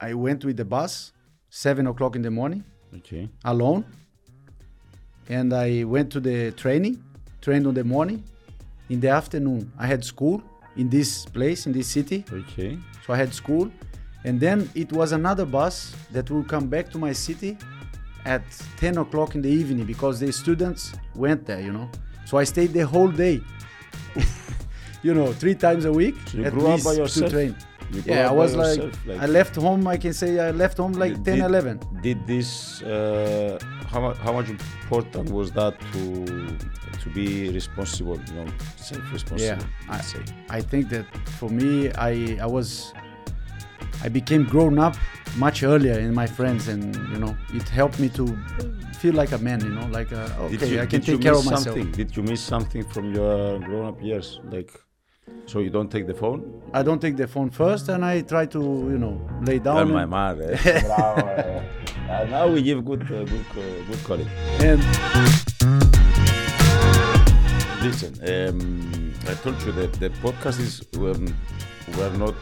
I went with the bus, seven o'clock in the morning, Okay. alone, and I went to the training, trained in the morning. In the afternoon, I had school in this place in this city, Okay. so I had school, and then it was another bus that will come back to my city at 10 o'clock in the evening because the students went there, you know. So I stayed the whole day, you know, three times a week So you at grew up least by to yourself? train. Yeah, I was like, yourself, I left home. I can say I left home like 10, Did- 11. Did this? Uh, how much? How much important was that to to be responsible? You know, self-responsible. Yeah, let's say. I think that for me, I I was, I became grown up much earlier in my friends, and you know, it helped me to feel like a man. You know, like uh, okay, you, I can take care of myself. something? Did you miss something from your grown-up years? Like, so you don't take the phone? I don't take the phone first, and I try to you know lay down. My and- eh? Bravo, eh. Uh, now we give good, uh, good, uh, good quality. and Listen, um, I told you that the podcast is um, we're not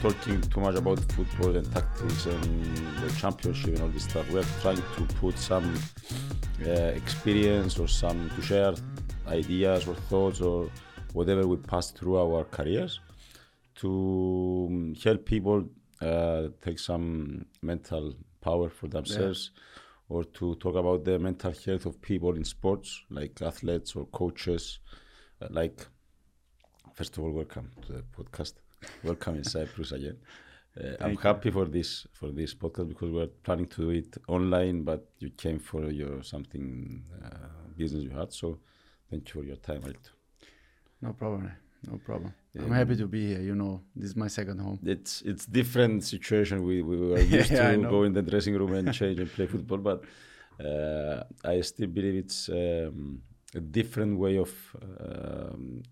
talking too much about football and tactics and the championship and all this stuff. We're trying to put some uh, experience or some to share ideas or thoughts or whatever we pass through our careers to um, help people uh, take some mental power for themselves or to talk about the mental health of people in sports like athletes or coaches. Uh, like first of all welcome to the podcast. Welcome in cyprus again. Uh, i'm happy for this for this podcast because we're planning to do it online but you came for your something uh, business you had so thank you for your time. Ailton. No problem, no problem. I'm happy to be here. You know, this is my second home. it's it's different situation. We we were used Yeah, to go in the dressing room and change and play football, but uh, I still believe it's um, a different way of um,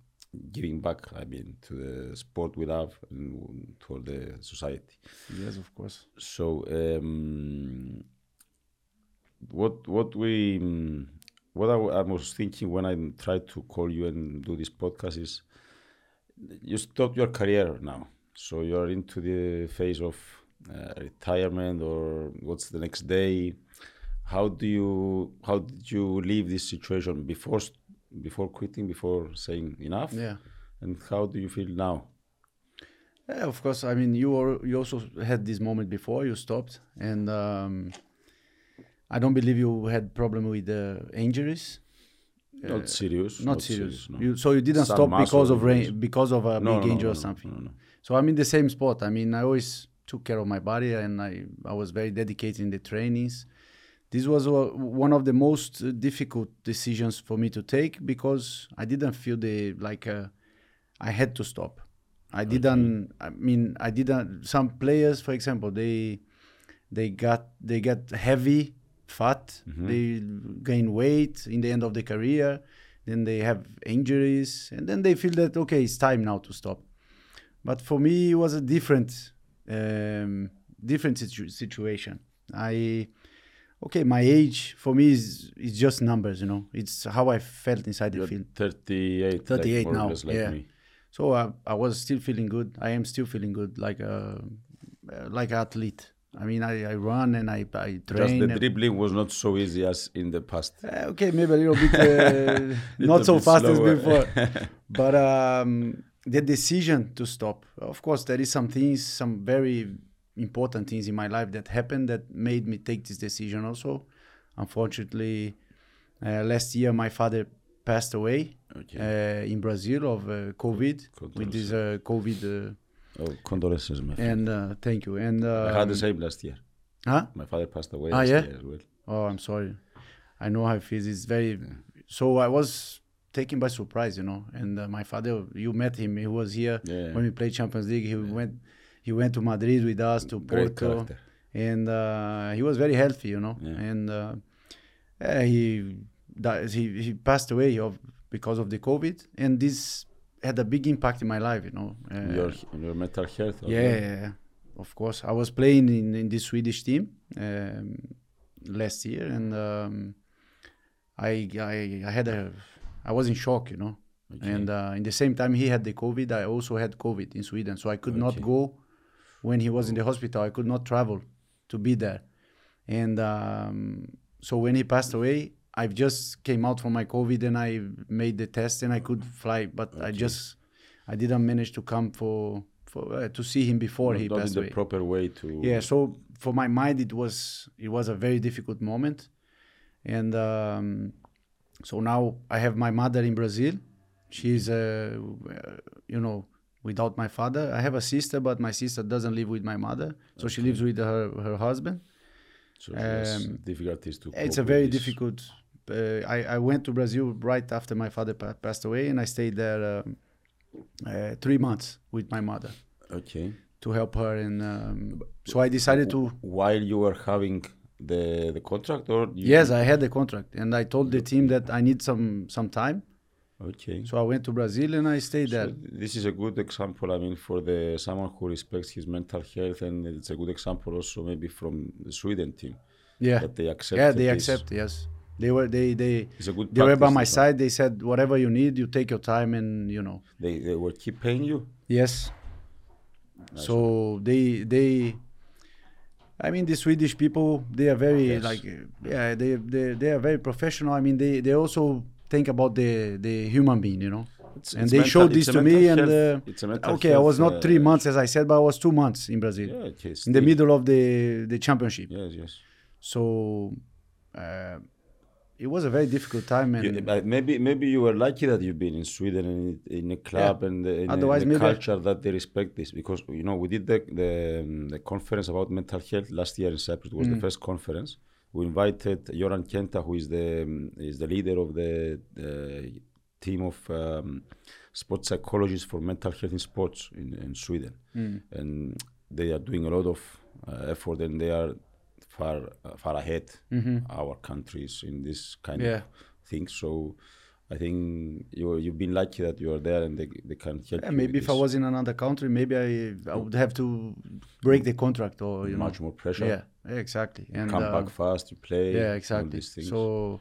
giving back. I mean, to the sport we love and to all the society. Yes, of course. So, um, what what we mm, what I, I was thinking when I tried to call you and do this podcast is you stopped your career now, so you're into the phase of uh, retirement or what's the next day. How do you how did you leave this situation before before quitting before saying enough? Yeah. And how do you feel now? Yeah, of course. I mean, you are, you also had this moment before you stopped, and um, I don't believe you had problem with the injuries. not serious. Not, serious. no. You, so you didn't Some stop because of rain, because of a No, big no, injury or something. no, no. So I'm in the same spot. I mean, I always took care of my body, and I I was very dedicated in the trainings. This was uh, one of the most uh, difficult decisions for me to take because I didn't feel the like uh, I had to stop. I didn't. I mean, I didn't. Some players, for example, they they got they get heavy, fat. They gain weight in the end of the career. Then they have injuries, and then they feel that okay, it's time now to stop. But for me, it was a different um, different situ- situation. I okay, my age for me is is just numbers. You know, it's how I felt inside the You're field. 38, 38 like, now, like yeah. me. So I, I was still feeling good. I am still feeling good, like a uh, like an athlete. I mean, I, I run and I I train. Just the dribbling was not so easy as in the past. Uh, okay, maybe a little bit uh, not so bit fast slower. as before. but um, the decision to stop. Of course, there is some things, some very important things in my life that happened that made me take this decision. Also, unfortunately, uh, last year my father passed away Okay. uh, in Brazil of uh, COVID with this uh, COVID. Oh, condolences, my friend. and uh, thank you. And uh, I had the same last year. huh? My father passed away Ah, last yeah? year as well. Oh, I'm sorry. I know how it feels. It's very. So I was taken by surprise, you know. And uh, my father, you met him. He was here Yeah. when we played Champions League. He went. He went to Madrid with us to Great Porto, character. and uh, he was very healthy, you know. Yeah. And uh, he, that, he he passed away of because of the COVID, and this had a big impact in my life, you know. Uh, your, your mental health. yeah, yeah, of course. I was playing in, in this Swedish team um, last year, and um, I, I I had a I was in shock, you know. Okay. And uh, in the same time, he had the COVID. I also had COVID in Sweden, so I could not go when he was in the hospital. I could not travel to be there, and um, so when he passed away, I just came out from my COVID and I made the test and I could fly, but I just I didn't manage to come for for uh, to see him before Not- he not passed in away. the proper way to. Yeah, so for my mind, it was it was a very difficult moment, and um, so now I have my mother in Brazil. She's, uh, uh, you know, without my father. I have a sister, but my sister doesn't live with my mother, so she lives with her her husband. So Um, difficulties to. It's a very difficult. Uh, I I went to Brazil right after my father pa- passed away, and I stayed there um, uh, three months with my mother Okay. to help her, and um, so I decided to While you were having the the contract, or Yes, I had the contract, and I told the team that I need some some time. Okay. So I went to Brazil and I stayed So there. this is a good example. I mean, for the someone who respects his mental health, and it's a good example also maybe from the Sweden team Yeah, that they accept. yeah, they accept. Yes, they were they they It's a good. they were by my side. They said whatever you need, you take your time, and you know. They they will keep paying you. Yes. So they they. I mean, the Swedish people, they are very Yes. like, yeah, they they they are very professional. I mean, they they also think about the the human being, you know. It's, and it's they mental- showed this to me, mental and uh, it's a mental okay, I was health, not three uh, months as I said, but I was two months in Brazil. Yeah, in the middle of the the championship. Yes, yes. So uh, it was a very difficult time, and You, maybe maybe you were lucky that you've been in Sweden and in, in a club and uh, in, a- Otherwise, in a culture that they respect this because you know we did the the, um, the conference about mental health last year in Cyprus. It was Mm. the first conference. We invited Joran Kenta, who is the um, is the leader of the, the team of um, sports psychologists for mental health in sports in, in Sweden, Mm. and they are doing a lot of uh, effort and they are far uh, far ahead our countries in this kind Mm-hmm. Yeah. of things. So I think you you've been lucky that you are there and they, they can help yeah, you. maybe if I was in another country, maybe I I would have to break the contract or you much know. more pressure. Yeah, yeah, exactly. And Come uh, back fast, you play. yeah, all exactly. these things. So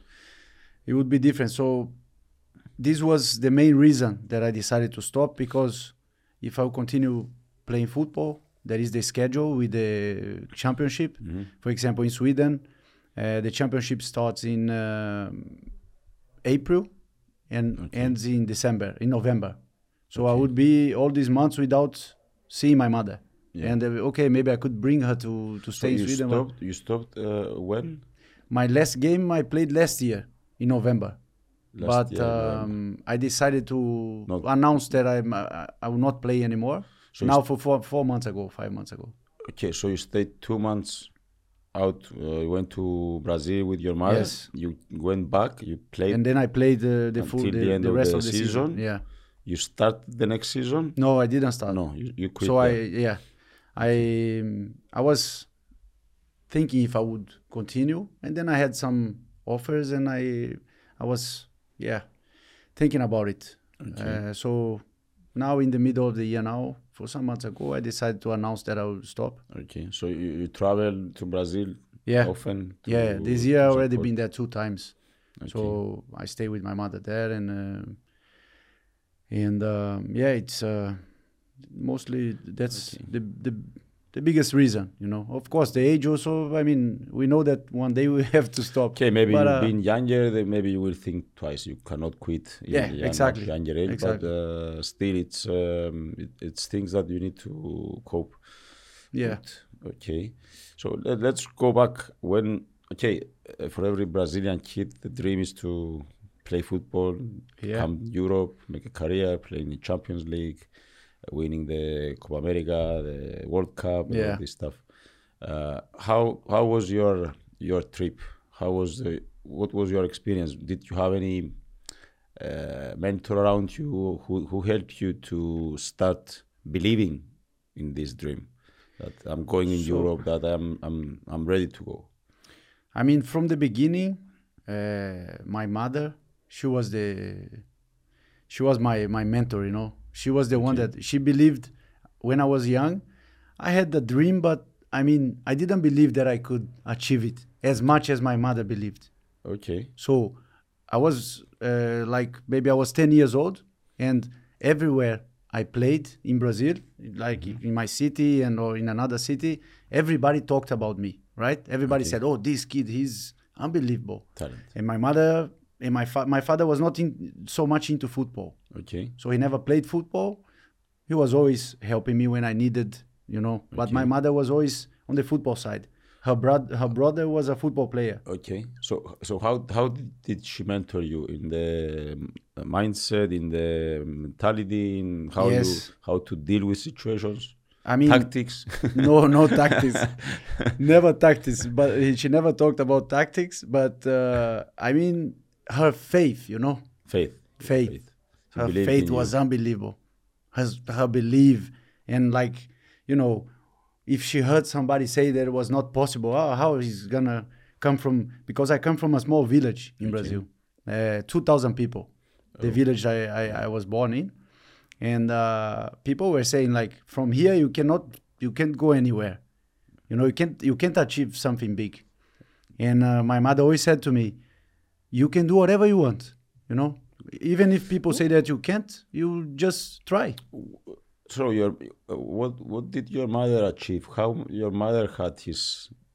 it would be different. So this was the main reason that I decided to stop because if I continue playing football, there is the schedule with the championship. Mm-hmm. For example, in Sweden, uh, the championship starts in um April and ends in December, in November. So I would be all these months without seeing my mother. Yeah. And uh, okay, maybe I could bring her to, to So stay in you Sweden. stopped. You stopped uh, when? my last game I played last year in November. Last but year, um, I decided to Not- announce that I'm, I, I will not play anymore. So now for four, four months ago, five months ago. Okay, so you stayed two months out. Uh, you went to Brazil with your mother. Yes. You went back. You played. And then I played the, the full the, the the of rest the of the season. season? Yeah. you start the next season. No, I didn't start. No, you, you quit. so I yeah, I I was thinking if I would continue, and then I had some offers, and I I was yeah thinking about it. Uh, so now in the middle of the year now, for some months ago, I decided to announce that I will stop. Okay, so you, you travel to Brazil Yeah, often. To, yeah. This year I already been there two times, Okay. so I stay with my mother there, and uh, and um, yeah, it's uh, mostly that's Okay. the the the biggest reason, you know. Of course, the age also. I mean, we know that one day we have to stop. Okay, maybe But, uh, been younger, then maybe you will think twice. You cannot quit. in Yeah, young- exactly, Younger age, exactly. but uh, still, it's um, it, it's things that you need to cope. Yeah. with. Okay, so let, let's go back when. Okay, uh, for every Brazilian kid, the dream is to play football, Yeah. come Europe, make a career, play in the Champions League, winning the Copa America, the World Cup, and all this stuff. Uh, how how was your your trip? How was the what was your experience? Did you have any uh, mentor around you who who helped you to start believing in this dream that I'm going in So- Europe, that I'm I'm I'm ready to go? I mean, from the beginning, uh, my mother, she was the, she was my my mentor. You know, she was the one that she believed when I was young. I had the dream, but I mean, I didn't believe that I could achieve it as much as my mother believed. Okay. So I was uh, like maybe I was 10 years old, and everywhere I played in Brazil, like Mm-hmm. in my city and or in another city, everybody talked about me, right? Everybody Okay. said, "Oh, this kid, he's unbelievable." Talent. And my mother and my fa- my father was not in, so much into football, Okay. so he never played football. He was always helping me when I needed, you know. But my mother was always on the football side. Her brother, her brother was a football player. Okay. So so how how did she mentor you in the um, mindset, in the mentality, in how Yes. you how to deal with situations, I mean, tactics? no, no tactics. never tactics. But she never talked about tactics. But uh, I mean, her faith, you know, faith. Faith. She her faith in you. was unbelievable. Her, her belief and like, you know, if she heard somebody say that it was not possible, oh, how he's gonna come from? Because I come from a small village in Okay. Brazil, uh, two thousand people, the Oh. village I, I, I was born in, and uh, people were saying like, from here you cannot, you can't go anywhere, you know, you can't, you can't achieve something big. And uh, my mother always said to me, you can do whatever you want, you know. Even if people say that you can't, you just try. So your what what did your mother achieve? How your mother had his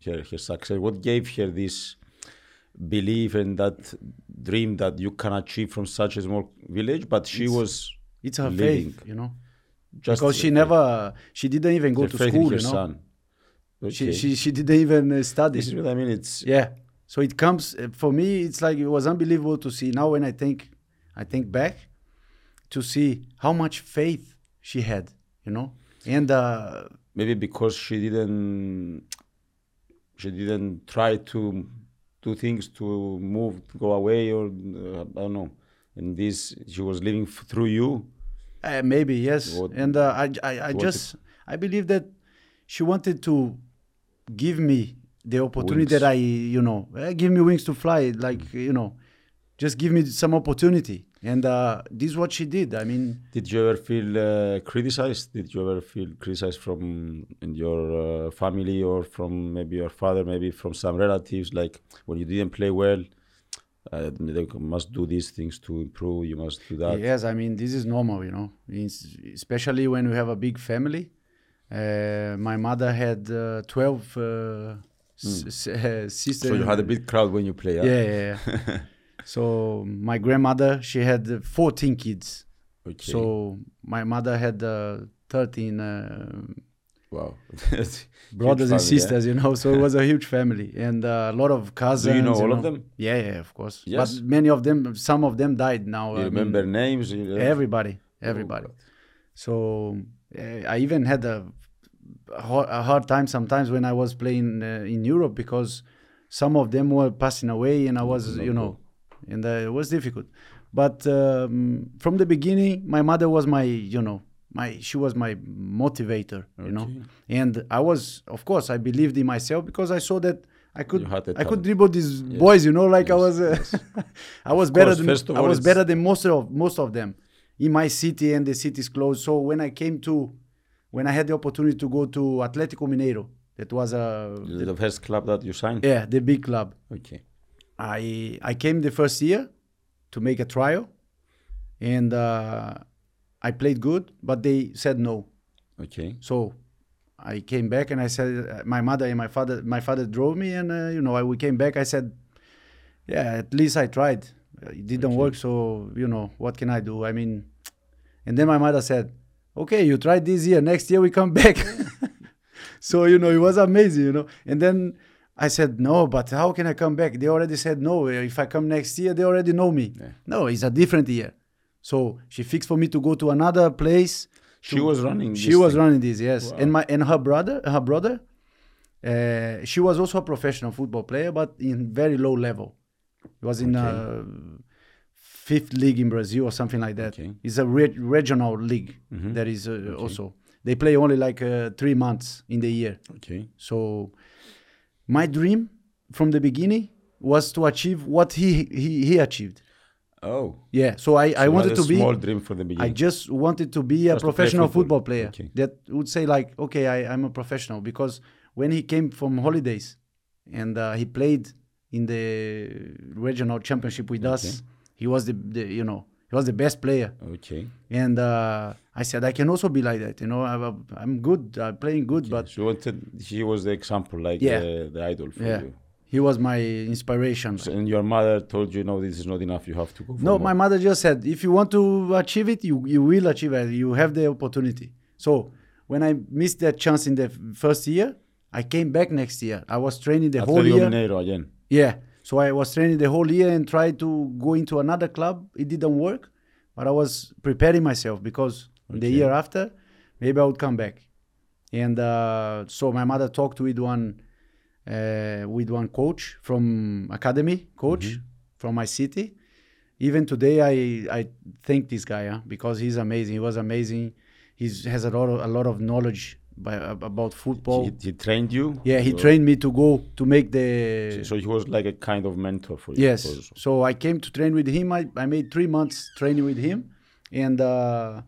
her, her success? What gave her this belief and that dream that you can achieve from such a small village? But she It's was It's her living faith, you know. just because she never, she didn't even go to school, you know. son. She, Okay. she she didn't even uh, study. this is what I mean. It's Yeah. So it comes uh, for me. It's like it was unbelievable to see. Now when I think, I think back, to see how much faith she had, you know, and uh, maybe because she didn't she didn't try to do things to move to go away or uh, I don't know. And this she was living f- through you. Uh, maybe yes, What- and uh, I I, I just I believe that she wanted to give me the opportunity Wings. that I you know uh, give me wings to fly like you know just give me some opportunity and uh, this is what she did. I mean Did you ever feel uh, criticized? Did you ever feel criticized from in your uh, family or from maybe your father, maybe from some relatives? Like when you didn't play well, uh, they must do these things to improve. You must do that. yes, I mean this is normal, you know, It's- especially when we have a big family. Uh, my mother had uh, twelve s- s- uh, sisters. Hmm. So you had a big crowd when you play. yeah, yeah. yeah. so my grandmother, she had uh, 14 kids. Okay. So my mother had uh, 13 uh, wow. brothers family, and yeah? sisters, you know. So it was a huge family and uh, a lot of cousins. Do you know all of them? Yeah, yeah, of course. Yes? But many of them, some of them died now. You I mean, remember names? You- everybody, Oh, everybody. God. So uh, I even had a, a hard, time sometimes when I was playing uh, in Europe because some of them were passing away and I was, you know, and uh, it was difficult. But um, from the beginning, my mother was my, you know, my she was my motivator, you know, and I was, of course, I believed in myself because I saw that I could, You had the I could dribble these Yes. boys, you know, like I was, uh, yes. I was Of better course, than I was better than most of most of them in my city, and the city is closed. So when I came to, when I had the opportunity to go to Atlético Mineiro, that was a The first club that you signed? yeah the big club. Okay. I I came the first year to make a trial, and uh, I played good, but they said no. Okay. So I came back and I said, uh, my mother and my father, my father drove me, and uh, you know, I, we came back. I said, yeah, at least I tried. It didn't Okay. work, so you know, what can I do? I mean, and then my mother said, okay, you try this year. Next year we come back. so you know, it was amazing, you know. And then I said, no, but how can I come back? They already said no. If I come next year, they already know me. Yeah. No, it's a different year. So she fixed for me to go to another place She to- was running. she was thing. running this, yes. Wow. And my and her brother, her brother, uh, she was also a professional football player, but in very low level. He was in uh, fifth league in Brazil or something like that. Okay. It's a re- regional league Mhm. that is uh, also. They play only like uh, three months in the year. Okay. So my dream from the beginning was to achieve what he he, he achieved. Oh. Yeah. So I, So I wanted to a be small dream from the beginning. I just wanted to be a Just play professional football. football, player Okay. that would say like, okay, I, I'm a professional because when he came from holidays and uh, he played in the regional championship with us, Okay. He was the, the you know He was the best player. Okay. And uh, I said, I can also be like that. You know, I'm, I'm good, I'm playing good, but So you wanted, he was the example, like Yeah. the, the idol for yeah, you. he was my inspiration. So, and your mother told you, no, this is not enough. You have to go. For No, more. my mother just said, if you want to achieve it, you, you will achieve it. You have the opportunity. So when I missed that chance in the first year, I came back next year. I was training the whole year. Mineiro again. Yeah. So I was training the whole year and tried to go into another club. It didn't work, but I was preparing myself because the year after, maybe I would come back. And uh, so my mother talked with one uh, with one coach from academy, coach from my city. Even today, I I thank this guy huh, because he's amazing. He was amazing. He has a lot of, a lot of knowledge by, about football. He, he trained you. yeah, he Or- trained me to go to make the So he was like a kind of mentor for you. Yes. also. So I came to train with him. I, I made three months training with him, and uh,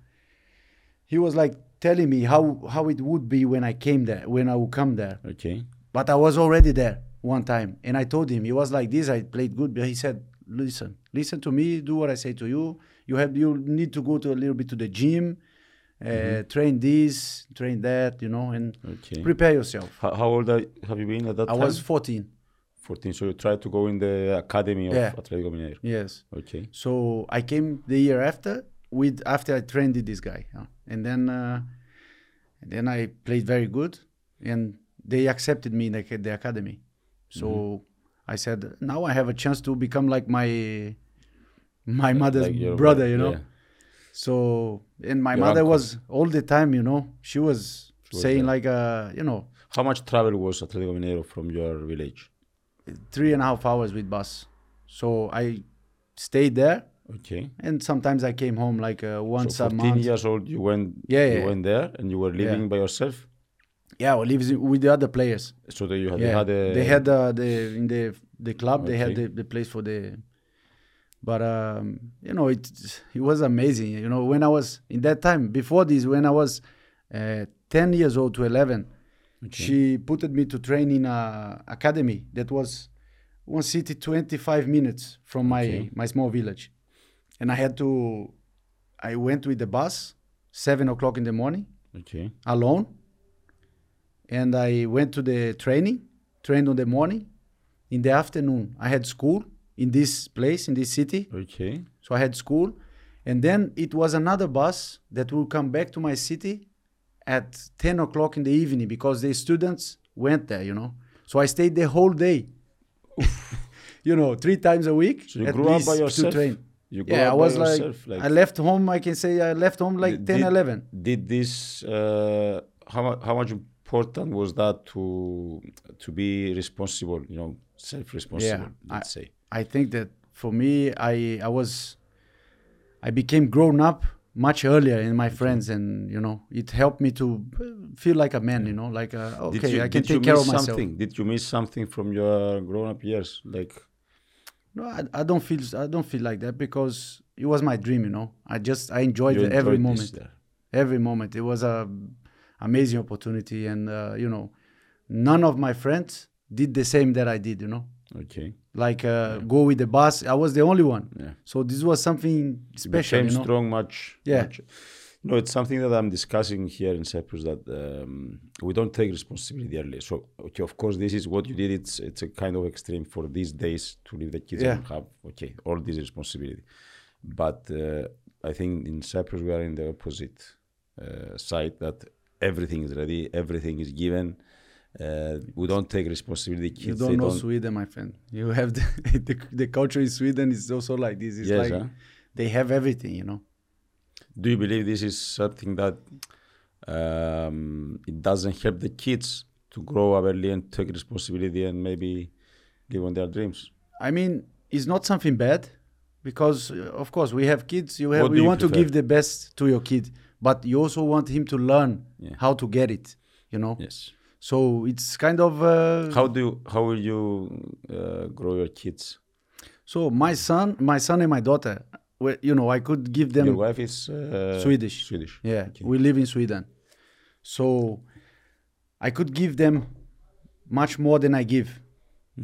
he was like telling me how how it would be when I came there, when I would come there. Okay. But I was already there one time, and I told him he was like this. I played good, but he said, "Listen, listen to me. Do what I say to you. You have you need to go to a little bit to the gym, uh, train this, train that, you know, and Okay. prepare yourself." How, how old are, have you been at that I time? was 14. 14. So you tried to go in the academy of Yeah. Atletico Mineiro. Yes. Okay. So I came the year after with after I trained with this guy, yeah. and then uh, and then I played very good, and they accepted me in the, the academy. So Mm-hmm. I said, now I have a chance to become like my my mother's Like your brother, you know. yeah. So and my Your mother uncle. was all the time, you know, she was She was saying there. like, uh, you know, How much travel was Atletico Mineiro from your village? three and a half hours with bus. So I stayed there, Okay. and sometimes I came home like uh, once so a 14 month. years old, you went. Yeah, yeah you yeah. went there, and you were living by yourself. Yeah, we lives with the other players. So you had, yeah, they had a. they had uh, the in the the club. They had the, the place for the. But um, you know, it it was amazing. You know, when I was in that time before this, when I was uh, ten years old to eleven, she put me to train in a academy that was one city twenty five minutes from my Okay. my small village, and I had to. I went with the bus, seven o'clock in the morning Okay. alone and I went to the training, trained on the morning. In the afternoon, I had school in this place, in this city. Okay. So I had school. And then it was another bus that will come back to my city at 10 o'clock in the evening because the students went there, you know. So I stayed the whole day, you know, three times a week. So you at grew up least by to yourself? train. You grew Yeah, I was like, yourself, like I left home, I can say I left home like 10, Did- 11. Did this? Uh, how how much important was that to to be responsible? You know, self-responsible. I- let's say. I think that for me, I I was, I became grown up much earlier in my friends, and you know, it helped me to feel like a man. You know, like uh, okay, did you, I can take care miss of myself. something? Did you miss something from your grown-up years? Like No, I, I don't feel I don't feel like that because it was my dream. You know, I just I enjoyed, it every moment. there. Every moment, it was a amazing opportunity, and uh, you know, none of my friends did the same that I did. You know, Okay. like uh, go with the bus. I was the only one. Yeah. So this was something special. became You know? strong much. Yeah. much- No, it's something that I'm discussing here in Cyprus that um, we don't take responsibility early. So, okay, of course, this is what you did. It's it's a kind of extreme for these days to leave the kids Yeah. and have okay all this responsibility. But uh, I think in Cyprus we are in the opposite uh, side that everything is ready, everything is given. Uh, we don't take responsibility. Kids, You don't know don't. Sweden, my friend. You have the, the the culture in Sweden is also like this. It's Yes, like huh? they have everything, you know. Do you believe this is something that um, it doesn't help the kids to grow up early and take responsibility and maybe live on their dreams? I mean, it's not something bad because, uh, of course, we have kids. You have What do you you want to give the best to your kid, but you also want him to learn Yeah. how to get it. You know. Yes. So it's kind of. Uh, How do you, how will you uh, grow your kids? so my son, my son and my daughter, well, you know, I could give them your wife is uh, Swedish. Swedish. Yeah, Okay. we live in Sweden. So I could give them much more than I give.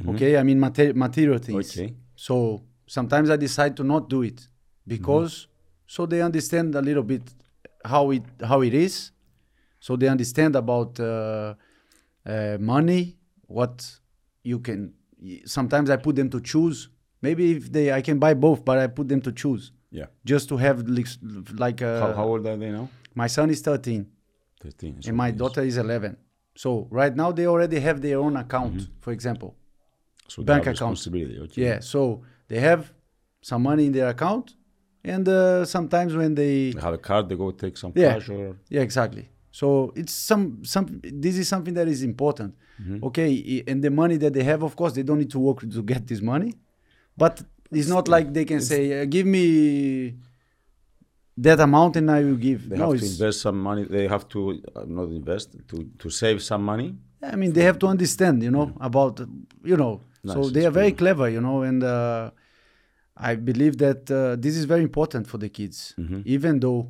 Okay, I mean mater- material things. Okay. So sometimes I decide to not do it because so they understand a little bit how it how it is. So they understand about uh, uh, money, what you can. Sometimes I put them to choose. Maybe if they, I can buy both, but I put them to choose Yeah. just to have like, like uh, how, how old are they now? my son is 13 13. so and my daughter is 11. So right now they already have their own account, Mm-hmm. for example. So bank account. responsibility. Okay. Yeah, so they have some money in their account, and uh, sometimes when they They have a card. They go take some Yeah. cash or yeah exactly. So it's some some this is something that is important. Mm-hmm. Okay, and the money that they have, of course, they don't need to work to get this money, but it's not like they can say, uh, "Give me that amount and I will give." they no, have to invest some money. They have to uh, not invest to to save some money. I mean, they have to understand, you know, about, you know. so they are very cool. clever, you know, and uh, I believe that uh, this is very important for the kids. Mm-hmm. Even though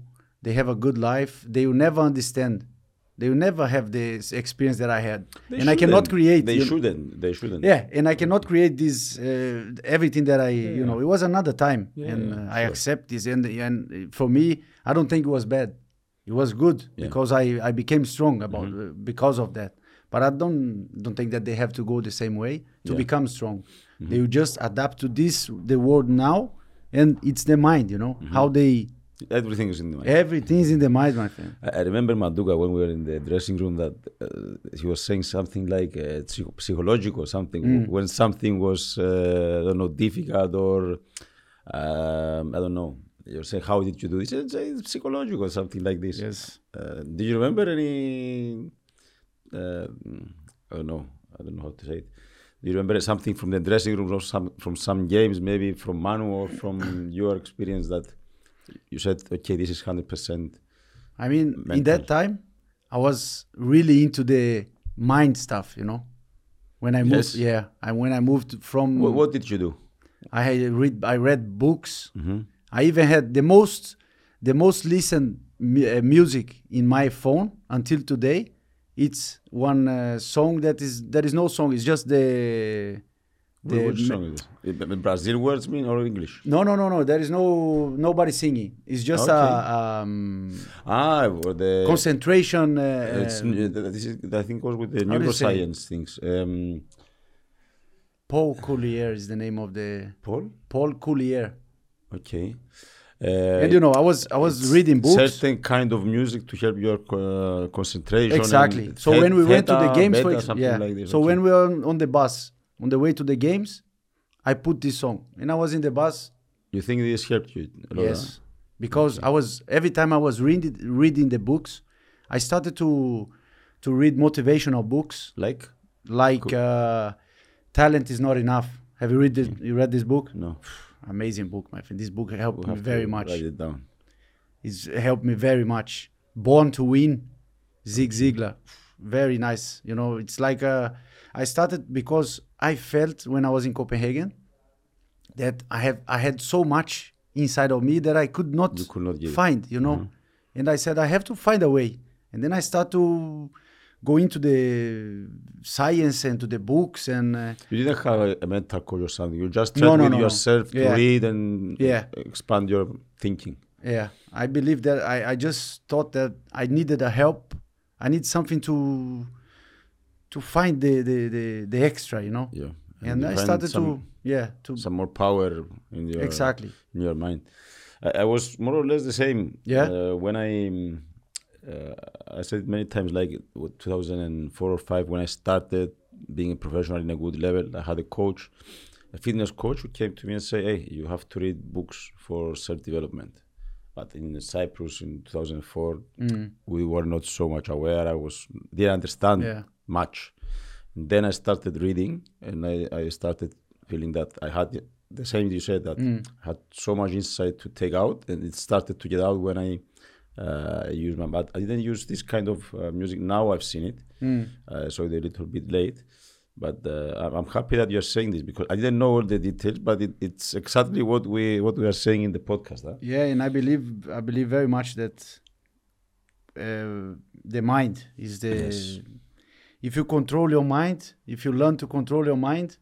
they have a good life, they will never understand. They will never have this experience that I had, They and I cannot create. They shouldn't. They shouldn't. yeah, and I cannot create this uh, everything that I, you know, it was another time, Yeah, and yeah, uh, I sure. accept this, and and for me, I don't think it was bad. It was good Yeah. Because I I became strong about uh, because of that. But I don't don't think that they have to go the same way to Yeah. Become strong. They will just adapt to this the world now, and it's the mind, you know, Mm-hmm. how they Everything is in the mind. everything is in the mind, my friend. I I remember Manduca when we were in the dressing room that uh, he was saying something like uh, psych- psychological something Mm. when something was uh, I don't know difficult or um, I don't know. You're saying how did you do this? It's, it's psychological something like this. Yes. Uh, do you remember any? Uh, I don't know. I don't know how to say it. Do you remember something from the dressing room or some from some games, maybe from Manu or from your experience that you said, okay, this is hundred percent. I mean, in that time, I was really into the mind stuff, you know. When I moved, Yes. yeah, and when I moved from, What, what did you do? I had read, I read books. Mm-hmm. I even had the most, the most listened mu- uh, music in my phone until today. It's one uh, song that is there is no song. It's just the, the Which song is it? Uh, Brazil words mean or English? no no no no. There is no nobody singing. It's just Okay. a um, Ah, or the concentration. Uh, It's, uh, this is, I think it goes with the How do you say? neuroscience things. Um, Paul Collier is the name of the Paul. Paul Collier. Okay. Uh, and you know, I was I was reading books. Certain kind of music to help your uh, concentration. Exactly. So when we went to the games, for yeah. like this. so okay. when we were on, on the bus on the way to the games, I put this song, and I was in the bus. you think this helped you? a lot, yes, because I was every time I was reading reading the books, I started to to read motivational books? Like like uh, "Talent Is Not Enough." Have you read this? You read this book? no. Amazing book, my friend. This book helped We'll me very much. Write it down. It's helped me very much. Born to Win, Zig Ziglar, very nice. You know, it's like uh, I started because I felt when I was in Copenhagen that I have I had so much inside of me that I could not, You could not find. You know, and I said I have to find a way. And then I start to go into the science and to the books and uh, You didn't have a, a mental coach or something. You just No, tried no, with no, no. yourself to read and Yeah. expand your thinking. Yeah, I believe that I, I just thought that I needed a help. I need something to to find the the, the, the extra, you know. Yeah. And, you I started some, to yeah to some more power in your exactly in your mind. I, I was more or less the same. Yeah? Uh, when I um, uh, I said many times, like 2004 or five, when I started being a professional in a good level, I had a coach, a fitness coach, who came to me and say, "Hey, you have to read books for self development." But in Cyprus in 2004, mm, we were not so much aware. I was didn't understand yeah much. And then I started reading, and I, I started feeling that I had the same you said that mm, I had so much insight to take out, and it started to get out when I uh, used my. But I didn't use this kind of uh, music. Now I've seen it, mm. uh, so it's a little bit late. But uh, I'm- I'm happy that you're saying this because I didn't know all the details, but it, it's exactly what we what we are saying in the podcast. Huh? yeah. And I believe I believe very much that uh, the mind is the Yes. If you control your mind, if you learn to control your mind,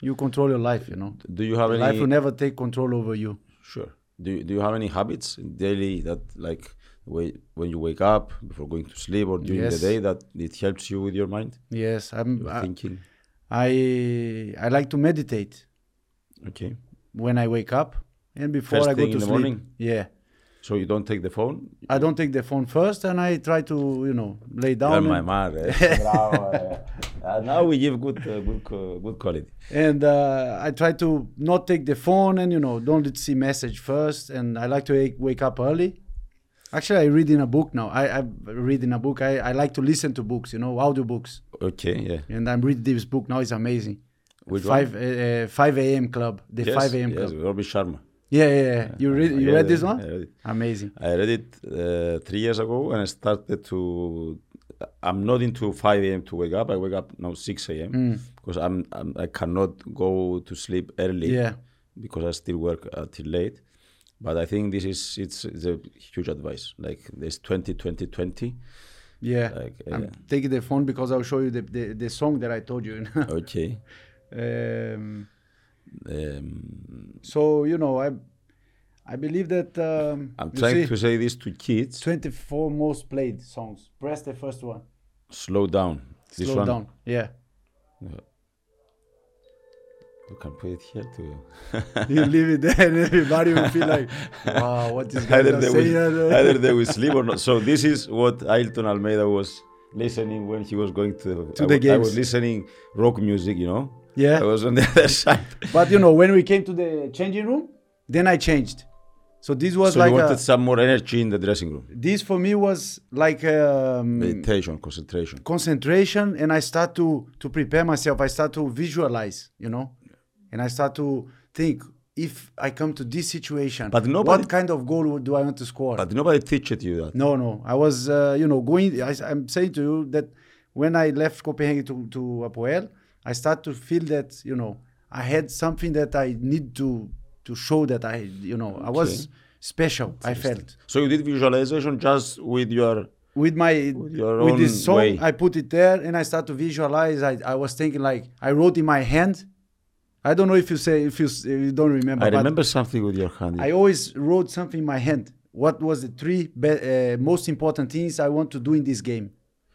you control your life. You know, Do you have any? life will never take control over you. Sure. do you, do you have any habits daily that like when you wake up before going to sleep or during Yes. the day that it helps you with your mind, Yes, I'm. thinking? I I like to meditate Okay. when I wake up and before First I go thing to in the sleep. morning? Yeah, So you don't take the phone? I don't take the phone first, and I try to you know lay down. my eh? Eh. Uh, now we give good, uh, good, co- good quality. and uh, I try to not take the phone and you know don't see message first. And I like to wake, up early. Actually, I read in a book now. I, I read in a book. I, I like to listen to books, you know, audio books. Okay, yeah. And I'm reading this book now. It's amazing. Which five uh, uh, five a.m. club. The yes, five a.m. Club. Yes, club. Robin Sharma. Yeah, yeah, yeah. You read you Yeah, read this one? I read it. Amazing. I read it uh, three years ago and I started to. I'm not into 5 a.m. to wake up. I wake up now 6 a.m. because I'm, I'm I cannot go to sleep early Yeah. because I still work until late. But I think this is it's, it's a huge advice. Like there's 20, 20, 20. Yeah. Like, I'm uh, taking the phone because I'll show you the, the, the song that I told you. Okay. um, Um, so you know, I I believe that um, I'm trying see, to say this to kids. 24 most played songs. Press the first one. Slow down. This Slow one. down. Yeah. You can put it here too. you leave it there and everybody will feel like, wow, what is going either on they, will, either they will sleep or not. So this is what Ailton Almeida was listening when he was going to, To I, the wa- I was listening rock music, you know. Yeah. I was on the other side. But you know, when we came to the changing room, then I changed. So this was so like you a, wanted some more energy in the dressing room. this for me was like um, Meditation, concentration. concentration, and I start to to prepare myself. I start to visualize, you know, and I start to think if I come to this situation, But nobody- what kind of goal do I want to score? But nobody teached you that. No, no. I was, uh, you know, going. I, I'm saying to you that when I left Copenhagen to to Apoel, I start to feel that you know I had something that I need to to show that I, you know, I was special. I felt So you did visualization just with your with my With your with own this song. way. I put it there and I start to visualize. I I was thinking like I wrote in my hand. I don't know if you say if you if you don't remember. I remember something with your hand. I always wrote something in my hand. What was the three be- uh, most important things I want to do in this game?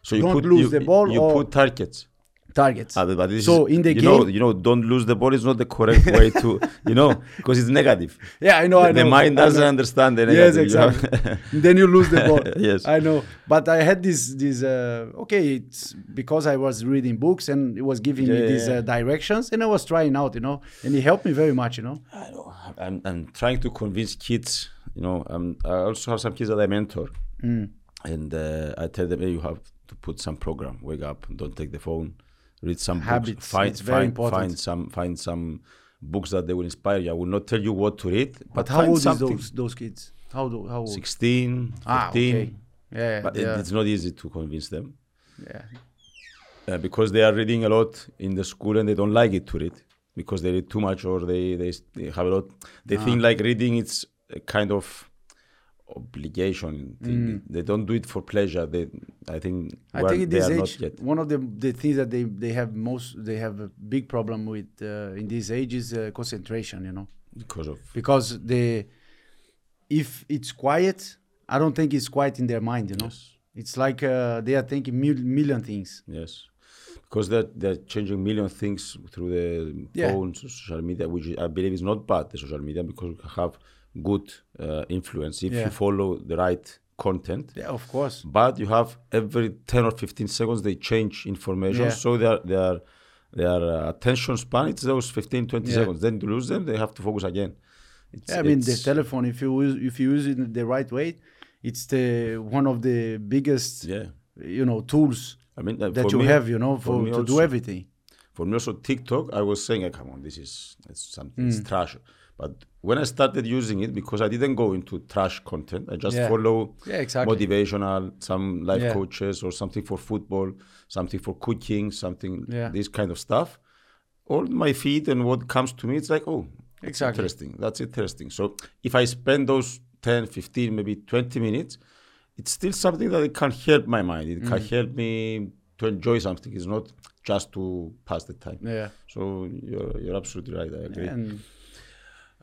so you don't put, lose you, the ball You or- put targets. Targets. But so in the you game, know, you know, don't lose the ball is not the correct way to, you know, because it's negative. yeah, I know. I the mind doesn't understand the Yes, negative. you exactly. then you lose the ball. Yes. I know. But I had this this uh, okay. It's because I was reading books and it was giving me these yeah. uh, directions, and I was trying out, you know, and it helped me very much, you know. I know. I'm, I'm trying to convince kids. You know, um, I also have some kids that I mentor, Mm. and uh, I tell them, hey, you have to put some program. Wake up, don't take the phone, read some Habits, books, find it's very find important. find some find some books that they will inspire you. I will not tell you what to read, but, But how old is those those kids? How do, how old? 16, 15. Ah, okay. Yeah, But they it, it's not easy to convince them. yeah. uh, because they are reading a lot in the school and they don't like it to read because they read too much or they they, they have a lot they Ah. think like reading it's a kind of obligation thing. they don't do it for pleasure they i think Mm. I think at they age, not yet one of the the things that they they have most they have a big problem with uh, in this age is uh, concentration. You know, because of because the if it's quiet, I don't think it's quiet in their mind. You know, yes it's like uh, they are thinking mil- million things. yes because they're, they're changing million things through the Yeah. phones social media which i believe is not bad the social media because you have good uh, influence if Yeah. you follow the right content Yeah, of course. but you have every 10 or 15 seconds they change information Yeah. so their their their uh, attention span it's those 15 20 Yeah. seconds then to lose them they have to focus again it's, Yeah, I mean the telephone. If you use, if you use it in the right way, it's the one of the biggest yeah you know tools i mean uh, that you me- have. You know, for, me to do everything. for me also tiktok i was saying "Ah, come on this is it's something Mm. it's trash but when i started using it because i didn't go into trash content i just Yeah. follow Yeah, exactly. motivational some life Yeah. coaches or something for football something for cooking something this kind of stuff all my feed and what comes to me it's like oh that's Exactly. interesting that's interesting so if i spend those 10 15 maybe 20 minutes it's still something that it can help my mind it Mm. can help me to enjoy something it's not just to pass the time Yeah. so you're, you're absolutely right i agree And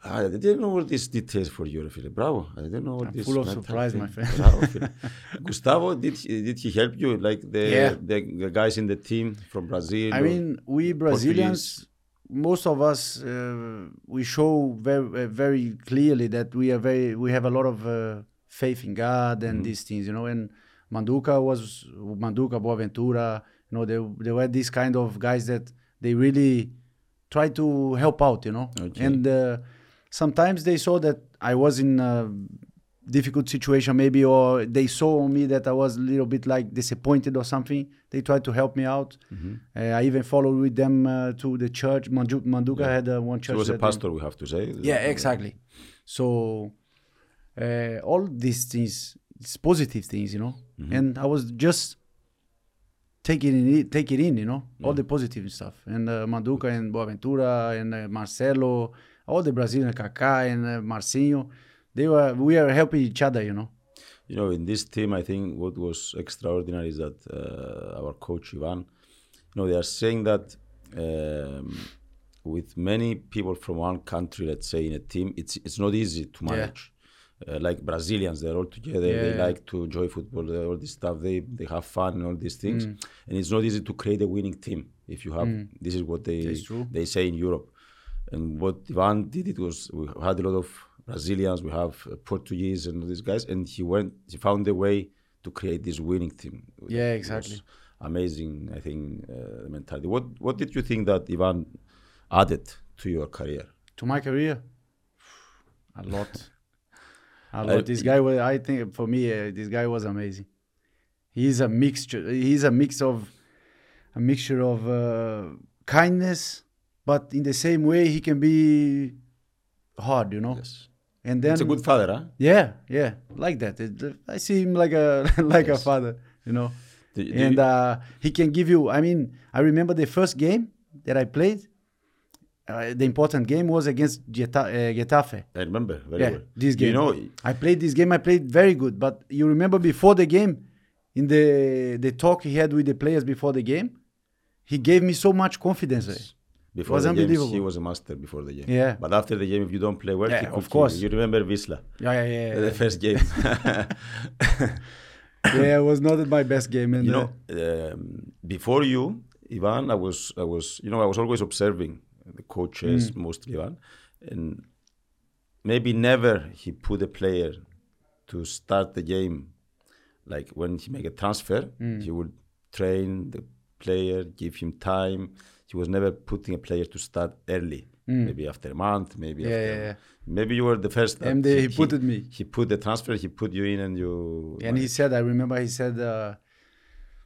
I didn't know all these details for you, Philip. Bravo. I didn't know all I'm this. full of surprise, my friend. Bravo. Gustavo, did he, did he help you? Like the, Yeah. the the guys in the team from Brazil? I mean, we Brazilians, most of us, uh, we show very, uh, very clearly that we are very, we have a lot of uh, faith in God and these things, you know. And Manduca was Manduca, Boaventura, you know, they they were these kind of guys that they really try to help out, you know. Okay. And uh, sometimes they saw that I was in a difficult situation, maybe, or they saw on me that I was a little bit like disappointed or something. They tried to help me out. Mm-hmm. Uh, I even followed with them uh, to the church. Mandu- Manduca Yeah. had uh, one church. he was a pastor, we have to say. yeah, exactly. So uh, all these things, it's positive things, you know. Mm-hmm. And I was just taking it, take it in, you know, all the positive stuff. And uh, Manduca and Boaventura and uh, Marcelo, all the Brazilian Kaká and uh, Marcinho, they were we are helping each other, you know. You know, in this team, I think what was extraordinary is that uh, our coach Ivan, you know, they are saying that um, with many people from one country, let's say in a team, it's it's not easy to Yeah. manage. Uh, like Brazilians, they're all together. They Yeah. like to enjoy football. they- All this stuff. They they have fun and all these things. Mm. And it's not easy to create a winning team if you have. This is what they they say in Europe. And what Ivan did it was we had a lot of Brazilians, we have uh, Portuguese and all these guys, and he went, he found a way to create this winning team. Yeah, exactly. amazing, I think, uh, the mentality. What What did you think that Ivan added to your career? To my career, a lot. A lot. this guy was, I think, for me, uh, this guy was amazing. He's a mixture. He's a mix of, a mixture of uh, kindness, but in the same way he can be hard, you know. Yes. And then It's a good father, huh? yeah, yeah, like that. It, I see him like a like a father, you know. Do- do and you- uh, he can give you. I mean, I remember the first game that I played. Uh, the important game was against Geta- uh, Getafe. I remember very Yeah, well. this Do You know, I played this game. I played very good. But you remember before the game, in the the talk he had with the players before the game, he gave me so much confidence. eh. Before was the games, he was a master before the game. Yeah. But after the game, if you don't play well, Yeah, of course. You. You remember Wisla, Yeah, yeah, yeah. the first game. yeah, it was not my best game. And you uh, know, um, before you, Ivan, I was, I was, you know, I was always observing the coaches, Mm. mostly Ivan, and maybe never he put a player to start the game. Like when he make a transfer, Mm. he would train the player, give him time. He was never putting a player to start early. Maybe after a month, maybe Mm. Yeah, after. yeah, yeah. Maybe you were the first. And they- he put me. He put the transfer. He put you in, and you. and he said, I remember he said, uh,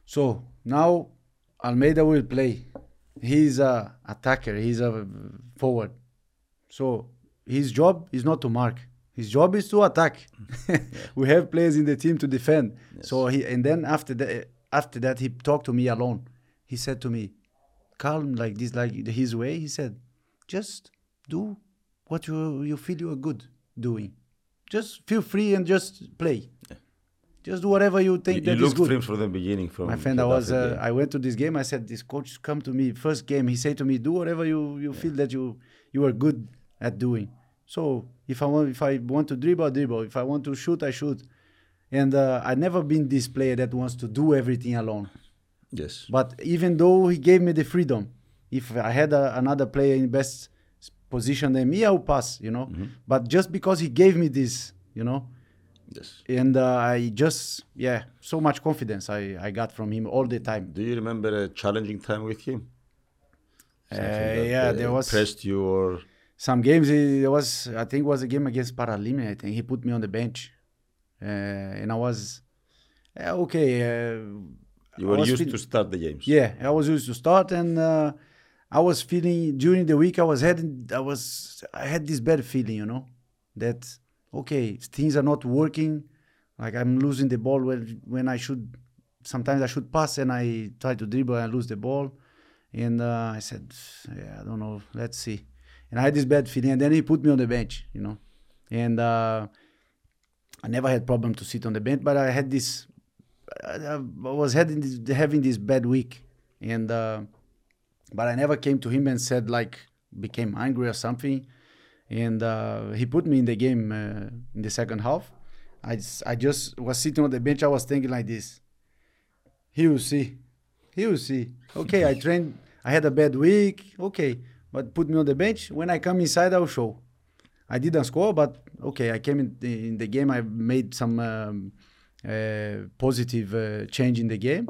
so now Almeida will play. He's a attacker. He's a forward. So his job is not to mark. His job is to attack. we have players in the team to defend. So he and then after that, after that, he talked to me alone. He said to me, calm like this, like his way. He said, just do what you you feel you are good doing. Just feel free and just play. Just do whatever you think You, that you is good. him from the beginning. From My friend, I was. Uh. I went to this game. I said, "This coach come to me first game. He said to me, do whatever you you feel that you you are good at doing. So if I want if I want to dribble, dribble. If I want to shoot, I shoot. And uh, I never been this player that wants to do everything alone. Yes. But even though he gave me the freedom, if I had a, another player in best position than me, I would pass. You know. Mm-hmm. But just because he gave me this, you know, Yes. and uh, I just yeah, so much confidence I I got from him all the time. Do you remember a challenging time with him? Uh, yeah, uh, there was impressed you or some games. it was I think it was a game against Paralimni. I think he put me on the bench, uh, and I was uh, okay. You were used to start the games. Yeah, I was used to start, and uh, I was feeling during the week. I was having, I was, I had this bad feeling, you know, that okay, things are not working. Like I'm losing the ball when when I should. Sometimes I should pass, and I try to dribble and lose the ball. And uh, I said, yeah, I don't know. Let's see. And I had this bad feeling, and then he put me on the bench, you know, and uh, I never had problem to sit on the bench, but I had this I I was having this, having this bad week, and uh, but I never came to him and said like became angry or something, and uh, he put me in the game uh, in the second half. I just, I just was sitting on the bench. I was thinking like this. He will see. He will see. Okay, I trained. I had a bad week. Okay, but put me on the bench. When I come inside, I'll show. I didn't score, but okay, I came in in the game. I made some um, uh, positive uh, change in the game.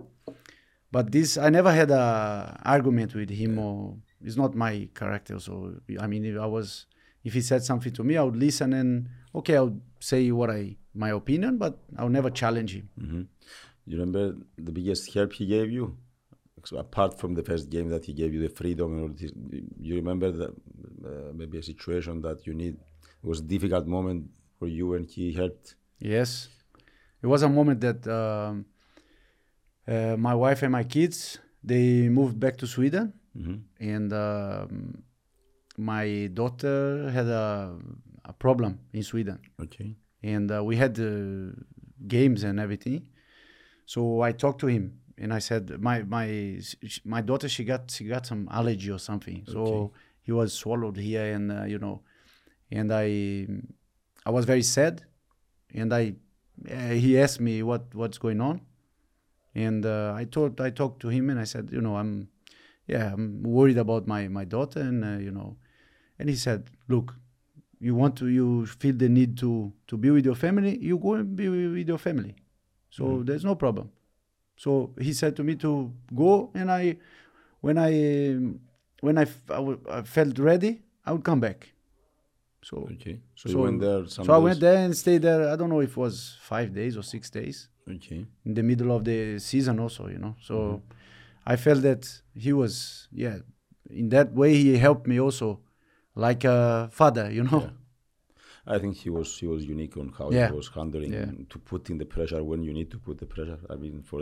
But this, I never had a argument with him, or it's not my character. So I mean, if I was, if he said something to me, I would listen and okay, I would say what I my opinion, but I would never challenge him. hmm You remember the biggest help he gave you? So apart from the first game that he gave you the freedom and all this, you remember that uh, maybe a situation that you need it was a difficult moment for you and he helped. Yes, it was a moment that um, uh, my wife and my kids they moved back to Sweden, hmm and um, my daughter had a, a problem in Sweden, Okay. and uh, we had uh, games and everything. So I talked to him and I said, my my my daughter she got she got some allergy or something. Okay. So he was swallowed here, and uh, you know, and I I was very sad, and I he asked me what what's going on, and uh, I told I talked to him and I said, you know, I'm yeah I'm worried about my my daughter, and uh, you know, and he said, look, you want to you feel the need to to be with your family, you go and be with your family, so Mhm. there's no problem. So he said to me to go, and I when I when I, f- I w- I felt ready, I would come back. So Okay. So, So- you went there some so I went there and stayed there. I don't know if it was five days or six days Okay. in the middle of the season, also, you know. So Mhm. I felt that he was, yeah, in that way, he helped me also, like a father, you know. Yeah. I think he was he was unique on how Yeah. he was handling Yeah. to put in the pressure when you need to put the pressure. I mean, for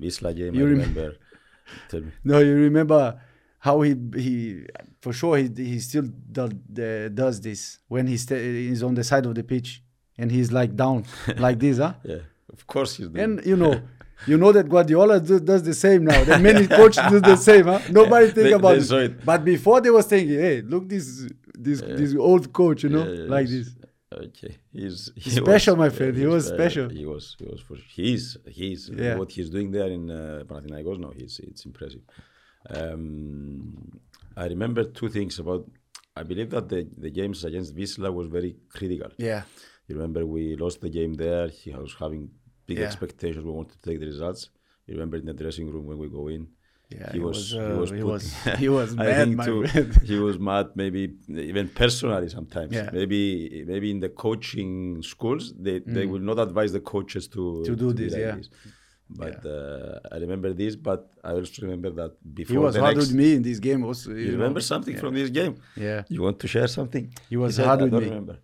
Wisla game, You I rem- remember. tell me. No, you remember how he he for sure he he still do, the, does this when he sta he's on the side of the pitch and he's like down like this, huh? Yeah, of course he's doing. And you know, you know that Guardiola do, does the same now. That many coaches do the same, huh? Nobody think They- about they it. But before they was thinking, hey, look this this Yeah. this old coach, you know, Yeah, yeah, like this. Okay, he's he special, my yeah, friend. He was special. He was, he was for he's he's Yeah. what he's doing there in uh, Panathinaikos now. He's it's impressive. Um, I remember two things about. I believe that the the games against Wisla was very critical. Yeah, You remember we lost the game there. He was having big Yeah. expectations. We wanted to take the results. You remember in the dressing room when we go in. yeah. He He was- was he uh, was he was he was mad, too, he was mad, maybe even personally sometimes. Yeah. Maybe maybe in the coaching schools they, they will not advise the coaches to Mm. To do be this, like yeah. this. But uh, I remember this, but I also remember that before He was hard next. with me in this game also. You, know. remember something yeah. from this game? Yeah. You want to share something? He was said, hard I with don't me. remember.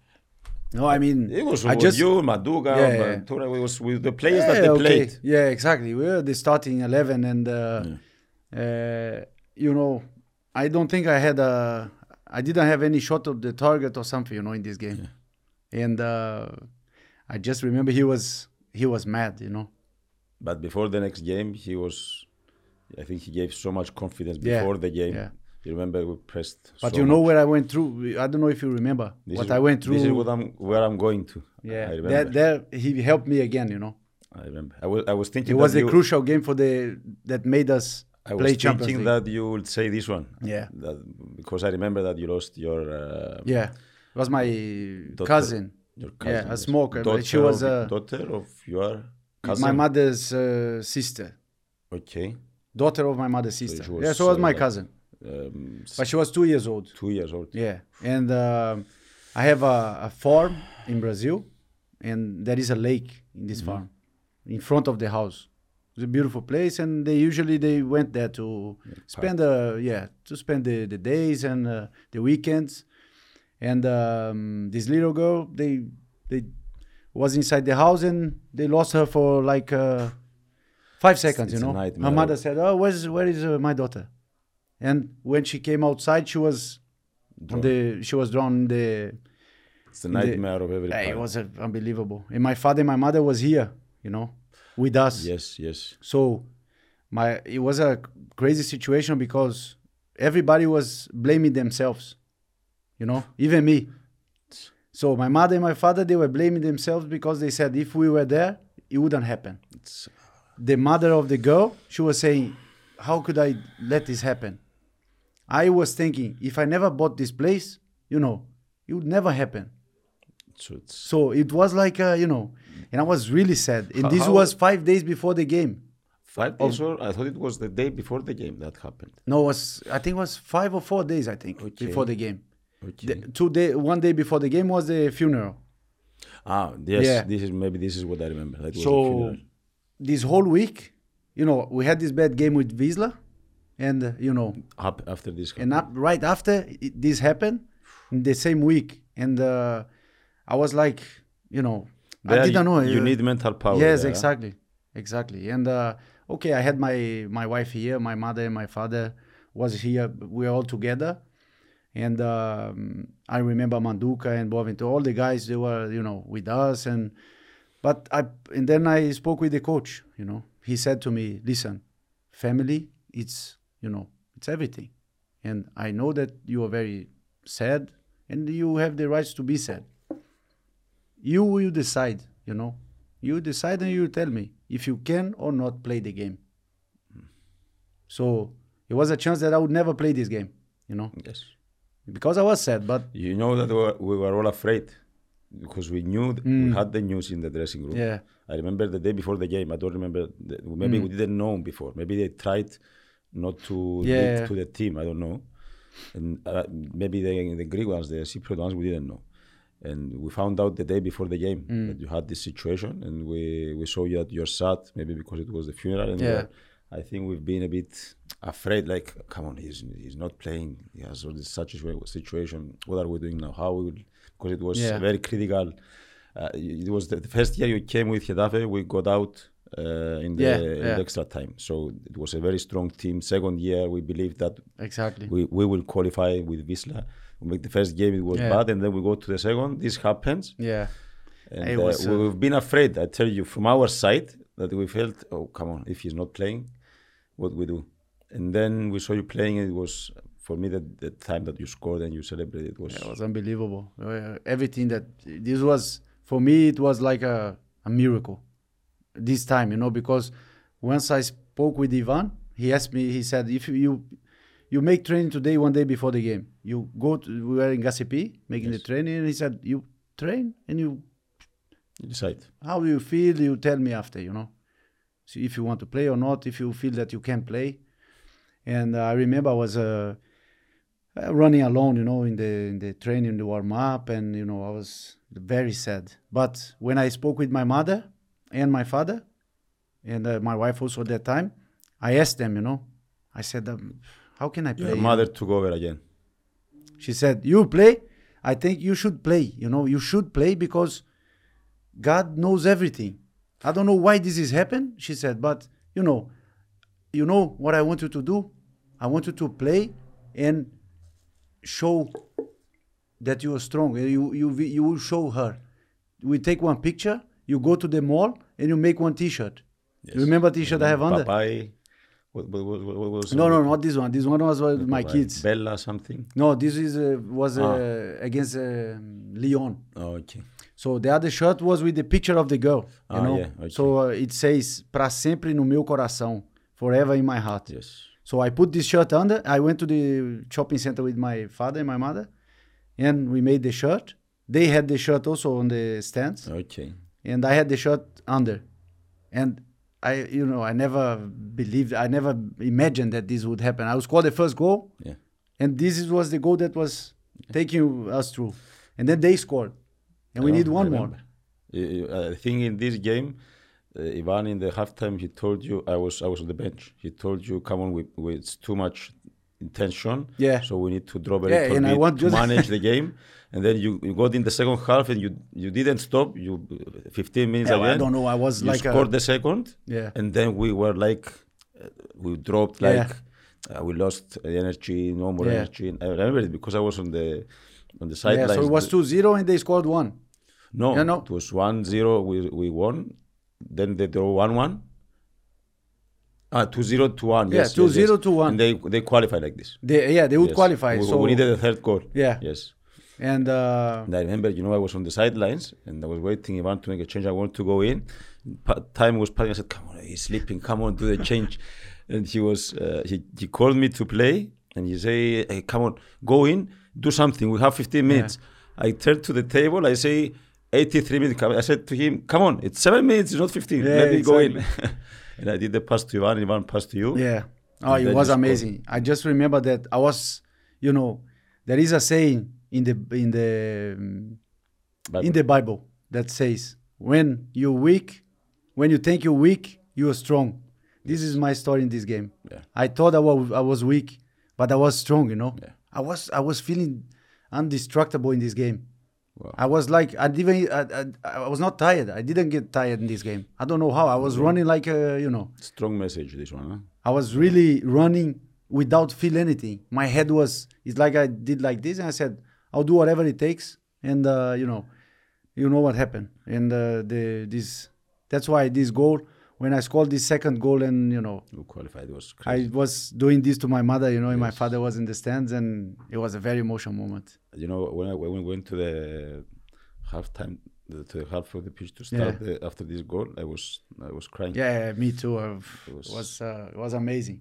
No, I mean, It was I with just you, Manduca, Yeah, yeah. It was with the players that they okay. played. Yeah, exactly. We were the starting eleven, and uh, uh, you know, I don't think I had a, I didn't have any shot of the target or something, you know, in this game, and uh, I just remember he was he was mad, you know. But before the next game, he was. I think he gave so much confidence Yeah, before the game. yeah. You remember we pressed. But so you know much. where I went through. I don't know if you remember This what is- I went through. This is what I'm where I'm going to. yeah, I remember. there, there he helped me again, you know. I remember. I was I was thinking. It was a crucial game for the that made us I was play Champions thinking League. that you would say this one. Yeah. That, because I remember that you lost your. Uh, yeah, it was my Daughter- cousin. Your cousin. Yeah, a smoker, but she was a- daughter of your cousin. My mother's uh, sister, Okay. daughter of my mother's sister. she was, yeah, so was uh, my like- cousin, Um, but she was two years old. two years old. Yeah, and um I have a, a farm in Brazil, and there is a lake in this Mm-hmm. farm, in front of the house. It's a beautiful place, and they usually they went there to spend the yeah to spend the, the days and uh, the weekends. And um, this little girl, they they was inside the house and they lost her for like uh, five seconds. it's you know, nightmare. her mother said, "Oh, where's where is uh, my daughter?" And when she came outside, she was on Drowned. the she was drawn in the. It's the in the- nightmare of every it was uh, unbelievable. And my father and my mother was here, you know, with us. Yes, yes. So my it was a crazy situation because everybody was blaming themselves. You know, even me. So my mother and my father they were blaming themselves because they said if we were there, it wouldn't happen. It's, The mother of the girl, she was saying, "How could I let this happen?" I was thinking, if I never bought this place, you know, it would never happen. so So it was like, uh, you know, and I was really sad. And How- this was five days before the game. five days or I thought it was the day before the game that happened. No, it was I think it was five or four days. I think Okay. before the game. Okay. The, two day, one day before the game was the funeral. ah, yes. Yeah. This is maybe this is what I remember. That So this whole week, you know, we had this bad game with Wisla, and uh, you know, Up after this. and up, right after it, this happened, in the same week, and uh, I was like, you know, I didn't know. You uh, need mental power. yes, there, huh? exactly, exactly. And uh, okay, I had my my wife here, my mother and my father was here. We were all together, and um, I remember Manduca and Boaventura, all the guys they were you know with us, and but I and then I spoke with the coach. You know, he said to me, "Listen, family, it's you know it's everything, and I know that you are very sad, and you have the rights to be sad." you will decide you know you decide and you tell me if you can or not play the game so it was a chance that i would never play this game you know Yes. Because i was sad but You know that we were, we were all afraid because we knew th- we had the news in the dressing room. Mm. yeah I remember the day before the game. I don't remember. The, maybe Mm. we didn't know before. Maybe they tried not to Yeah. to the team. I don't know. And uh, maybe the, the Greek ones, the Cypriot ones, we didn't know. And we found out the day before the game Mm. that you had this situation, and we, we saw you that you're sad, maybe because it was the funeral. And Yeah. I think we've been a bit afraid. Like, come on, he's he's not playing. He has all this such a situation. What are we doing now? How we will? Because it was Yeah. very critical. Uh, it was the, the first year you came with Getafe. We got out uh, in the, Yeah, in the extra time, so it was a very strong team. Second year, we believed that exactly we, we will qualify with Wisla. We make the first game; it was Yeah. bad, and then we go to the second. This happens, yeah and It uh, was, uh, we've been afraid. I tell you, from our side, that we felt, oh come on, if he's not playing, what we do? And then we saw you playing, it was for me that the time that you scored and you celebrated was it was unbelievable. Uh, everything that this was for me it was like a, a miracle this time you know because once i spoke with ivan he asked me he said if you you make training today one day before the game you go to we were in Gassipi making the training and he said you train and you you decide. how do you feel? You tell me after you know. See if you want to play or not if you feel that you can play and uh, i remember i was uh, uh, running alone you know in the in the training the warm up and you know i was very sad but when i spoke with my mother and my father and uh, my wife also at that time i asked them you know i said um, how can i play Your you mother took over again. she said, You play? I think you should play. You know, you should play because God knows everything. I don't know why this has happened, she said, but you know, you know what I want you to do? I want you to play and show that you are strong. You you you will show her. We take one picture, you go to the mall and you make one t-shirt. You remember t-shirt I have under? Papai. What, what, what, what was No, no, not this one. This one was with my kids. Bella something. No, this is uh, was uh, Ah. against uh, Lyon. Oh, okay. So the other shirt was with the picture of the girl. You Ah, know. yeah, okay. So uh, it says para sempre no meu coração," forever in my heart. Yes. So I put this shirt under. I went to the shopping center with my father and my mother, and we made the shirt. They had the shirt also on the stands, Okay. and I had the shirt under. And I, you know, I never believed, I never imagined that this would happen. I scored the first goal, Yeah. and this was the goal that was taking us through. And then they scored, and we need one I more. remember. Uh, I think in this game, Ivan in the halftime he told you I was I was on the bench. He told you, "Come on, we, we, it's too much intention. Yeah. So we need to drop a Yeah, little and I bit want to manage the game." And then you, you got in the second half and you you didn't stop. You 15 minutes Yeah, again. I don't know. I was you like a- scored the second. Yeah. And then we were like, uh, we dropped Yeah. like. Uh, we lost energy, no more Yeah. energy. And I remember it because I was on the on the Yeah, sidelines. so it was 2-0 and they scored one. No, Yeah, no. it was 1 0. We, we won. Then they draw 1 1. Ah, 2 0 to 1. Yeah, yes, 2-0 yes, yes. to 1. And they, they qualify like this. They, yeah, they would Yes. qualify. We, so we needed a third goal. Yeah. Yes. And uh, And I remember, you know, I was on the sidelines and I was waiting. Ivan to make a change. I wanted to go in. Pa- time was passing. I said, "Come on, he's sleeping. Come on, do the change." and he was uh, he he called me to play and he say, hey, "Come on, go in, do something. We have 15 minutes." I turned to the table. I say, "83 minutes." I said to him, "Come on, it's seven minutes. It's not 15. Yeah, Let me go in." and I did the pass to Ivan. Ivan passed to you. yeah, oh, it was scored. amazing. I just remember that I was, you know, there is a saying in the in the um, in the Bible that says, "When you're weak, when you think you're weak, you are strong." This is my story in this game. Yeah. I thought I was I was weak, but I was strong. You know, Yeah. I was I was feeling undestructible in this game. Wow. I was like I didn't I, I, I was not tired. I didn't get tired in this game. I don't know how. I was running like a, you know. strong message this one. Huh? I was really running without feel anything. My head was it's like I did like this and I said I'll do whatever it takes and uh, you know you know what happened and uh, the this that's why this goal when I scored this second goal and you know Who qualified was crazy. I was doing this to my mother you know and my father was in the stands and it was a very emotional moment. you know when I when we went to the halftime the, to the half of the pitch to start Yeah. the, after this goal I was I was crying Yeah, me too. Uh, It was- was uh, it was amazing,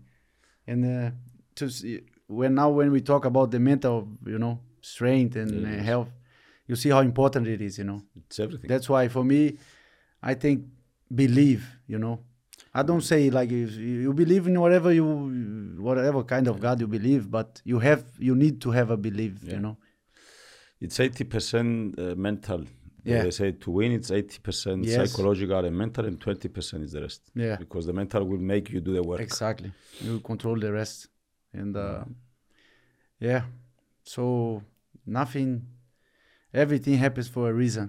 and uh, to see, when now when we talk about the mental, you know, strength and uh, health, you see how important it is. You know, it's everything that's why for me, I think believe. You know, I don't say like you, you believe in whatever you whatever kind of God you believe, but you have you need to have a belief. Yeah. You know, it's 80% uh, mental Yeah. they say to win it's 80% Yes. psychological and mental and 20% is the rest yeah, because the mental will make you do the work exactly. You control the rest, and uh, yeah, so nothing, everything happens for a reason.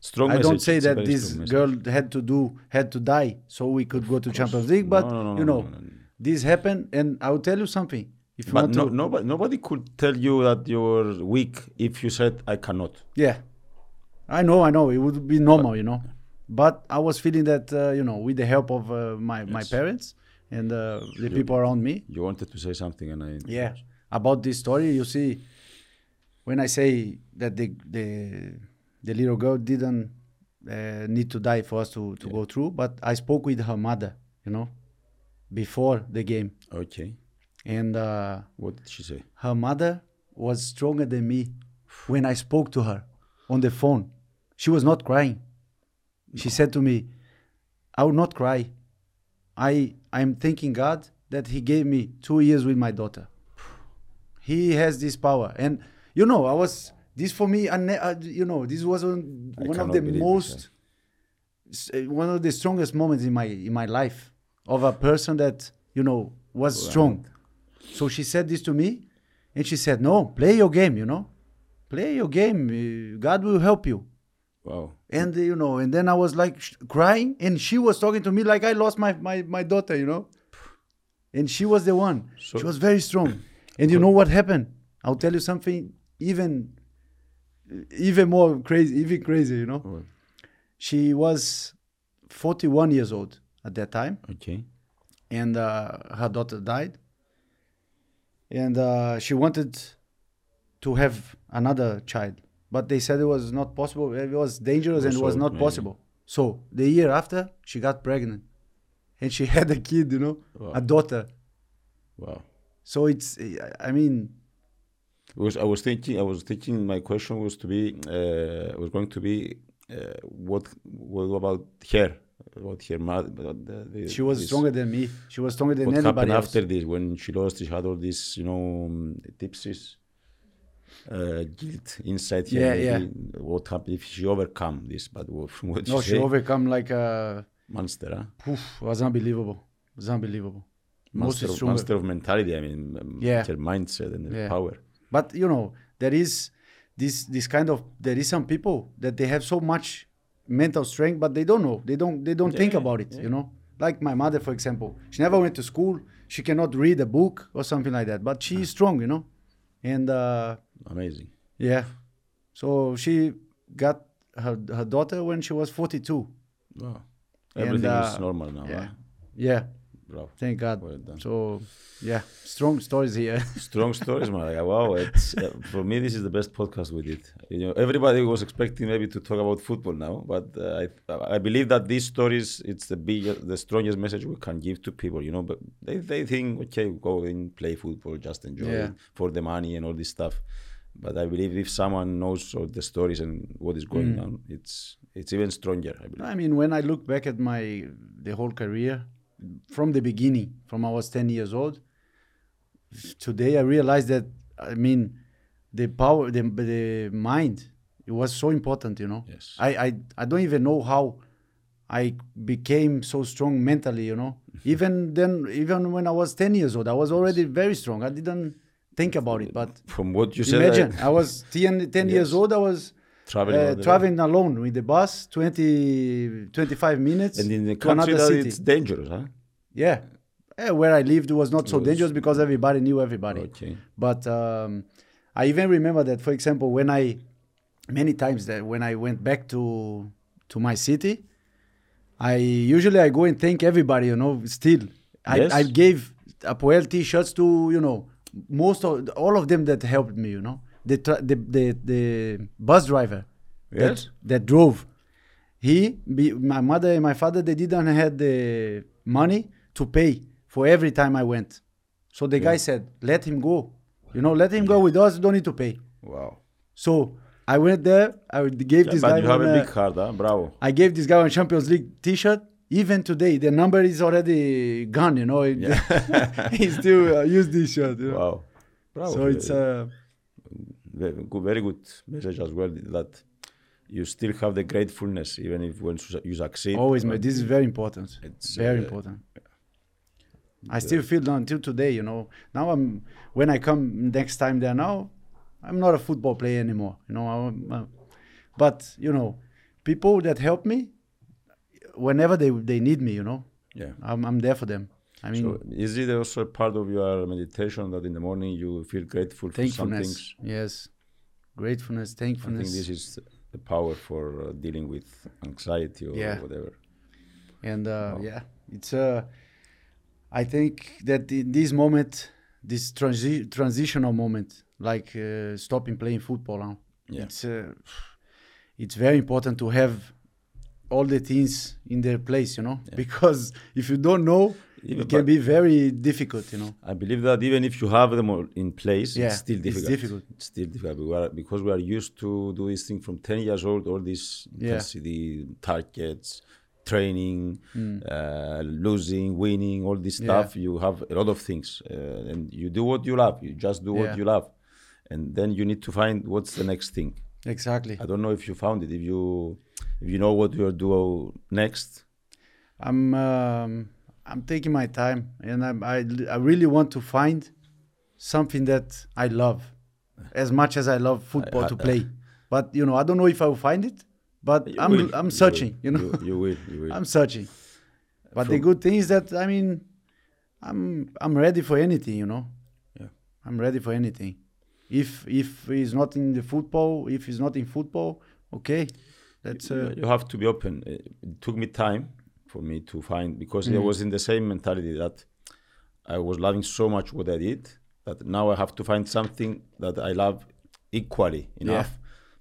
Strong I don't say it's that this message. girl had to do had to die so we could go to Champions League, but No, no, no, you know no, no. this happened, and I will tell you something. If you but no, to, nobody, nobody could tell you that you're weak if you said I cannot. Yeah, I know, I know, it would be normal, you know, but I was feeling that uh, you know with the help of uh, my my parents and uh, the You- people around me, you wanted to say something and I yeah. about this story you see when i say that the the, the little girl didn't uh, need to die for us to, to Yeah. go through but i spoke with her mother you know before the game. Okay. And uh, what did she say? her mother was stronger than me when i spoke to her on the phone. She was not crying. She said to me i will not cry. I i'm thanking god that he gave me two years with my daughter. He has this power. And you know i was this for me I uh, you know this was one, one of the most uh, one of the strongest moments in my in my life of a person that you know was strong. So she said this to me and she said no play your game you know. Play your game. Uh, god will help you. Wow. And you know and then i was like sh- crying and she was talking to me like i lost my my, my daughter you know. And she was the one. So- she was very strong. And you know what happened? I'll tell you something even even more crazy even crazy you know? What? she was 41 years old at that time. Okay. And uh, her daughter died. And uh, she wanted to have another child. But they said it was not possible. It was dangerous and it was not maybe. possible. So the year after she got pregnant. And she had a kid you know? Wow. a daughter. Wow. So it's i mean was I was thinking I was thinking my question was to be uh, was going to be uh, what what about her about her mother about the, the, she was this- stronger than me she was stronger than what anybody happened else after this when she lost she had all this you know um, tipsies uh, guilt inside her Yeah, yeah. what happened if she overcome this but what- what no she say overcome like a monster huh? poof, it was unbelievable it was unbelievable monster, monster of mentality I mean um, Yeah. her mindset and her Yeah. power but you know there is this this kind of there is some people that they have so much mental strength but they don't know. They don't they don't think about it yeah. you know? Like my mother for example she never went to school. She cannot read a book or something like that but she is strong you know? And uh amazing. yeah. So she got her her daughter when she was 42 wow. Everything is uh, normal now yeah. Huh? yeah Bravo. Thank God. Well done. So yeah, strong stories here. Strong stories, man. Wow, it's uh, for me this is the best podcast we did. You know, everybody was expecting maybe to talk about football now, but uh, I I believe that these stories it's the biggest, the strongest message we can give to people. You know, but they they think okay, go and play football, just enjoy Yeah. it for the money and all this stuff. But I believe if someone knows all the stories and what is going Mm. on, it's it's even stronger. I believe. I mean, when I look back at my the whole career, from the beginning, from I was ten years old, today I realized that I mean, the power, the the mind, it was so important. You know, Yes. I I I don't even know how I became so strong mentally. You know, even then, even when I was ten years old, I was already very strong. I didn't think about it, but From what you said, imagine I, I was 10, 10 years old. I was traveling, uh, traveling alone with the bus 20 25 minutes and in the country that city it's dangerous, huh? yeah Eh, where i lived was not so was- dangerous because everybody knew everybody Okay. but um, i even remember that for example when i many times that when i went back to to my city i usually i go and thank everybody you know still i, Yes. I gave apoel t-shirts to you know most of all of them that helped me you know the tra- the, the the bus driver Yes. that, that drove he be, my mother and my father they didn't have the money to pay for every time i went so the guy said let him go you know let him go with us don't need to pay Wow. so i went there i gave Yeah, this but guy you have one, a uh, big heart, huh? Bravo. I gave this guy a Champions League T-shirt. Even today, the number is already gone. You know, he still uh, use this shirt. You know? Wow. Bravo. So it's uh, very good, message as well that you still have the gratefulness even if when you succeed. always. but This is very important. It's, very uh, important. I still feel until today. You know, now I'm when I come next time there. Now, I'm not a football player anymore. You know, I'm, uh, but you know, people that help me, whenever they they need me, you know, Yeah. I'm I'm there for them. I mean, so is it also a part of your meditation that in the morning you feel grateful for some thankfulness. Yes, gratefulness, I think thankfulness. this is the power for uh, dealing with anxiety or Yeah. whatever. and uh, yeah it's uh i think that in this moment this transi- transitional moment like uh, stopping playing football now Yeah. it's uh, it's very important to have all the things in their place you know Yeah. because if you don't know Even it can be very difficult you know I believe that even if you have them all in place, Yeah, it's still it's difficult. difficult. It's still difficult We are- because we are used to do this thing from 10 years old, all this Yeah. intensity, targets, training, Mm. uh, losing, winning, all this Yeah. stuff. You have a lot of things, uh, and you do what you love. You just do Yeah. what you love, and then you need to find what's the next thing. exactly I don't know if you found it. If you if you know what you'll do next, i'm um, i'm taking my time and I'm, I, I really want to find something that i love as much as i love football I- to I- play but you know i don't know if i will find it but i'm will, i'm searching will, you know you, you will. You will. i'm searching but the good thing is that i mean i'm i'm ready for anything you know Yeah. i'm ready for anything if if he's not in the football if he's not in football okay that's you, uh, you have to be open. It took me time for me to find because I Mm. was in the same mentality that I was loving so much what I did that now I have to find something that I love equally enough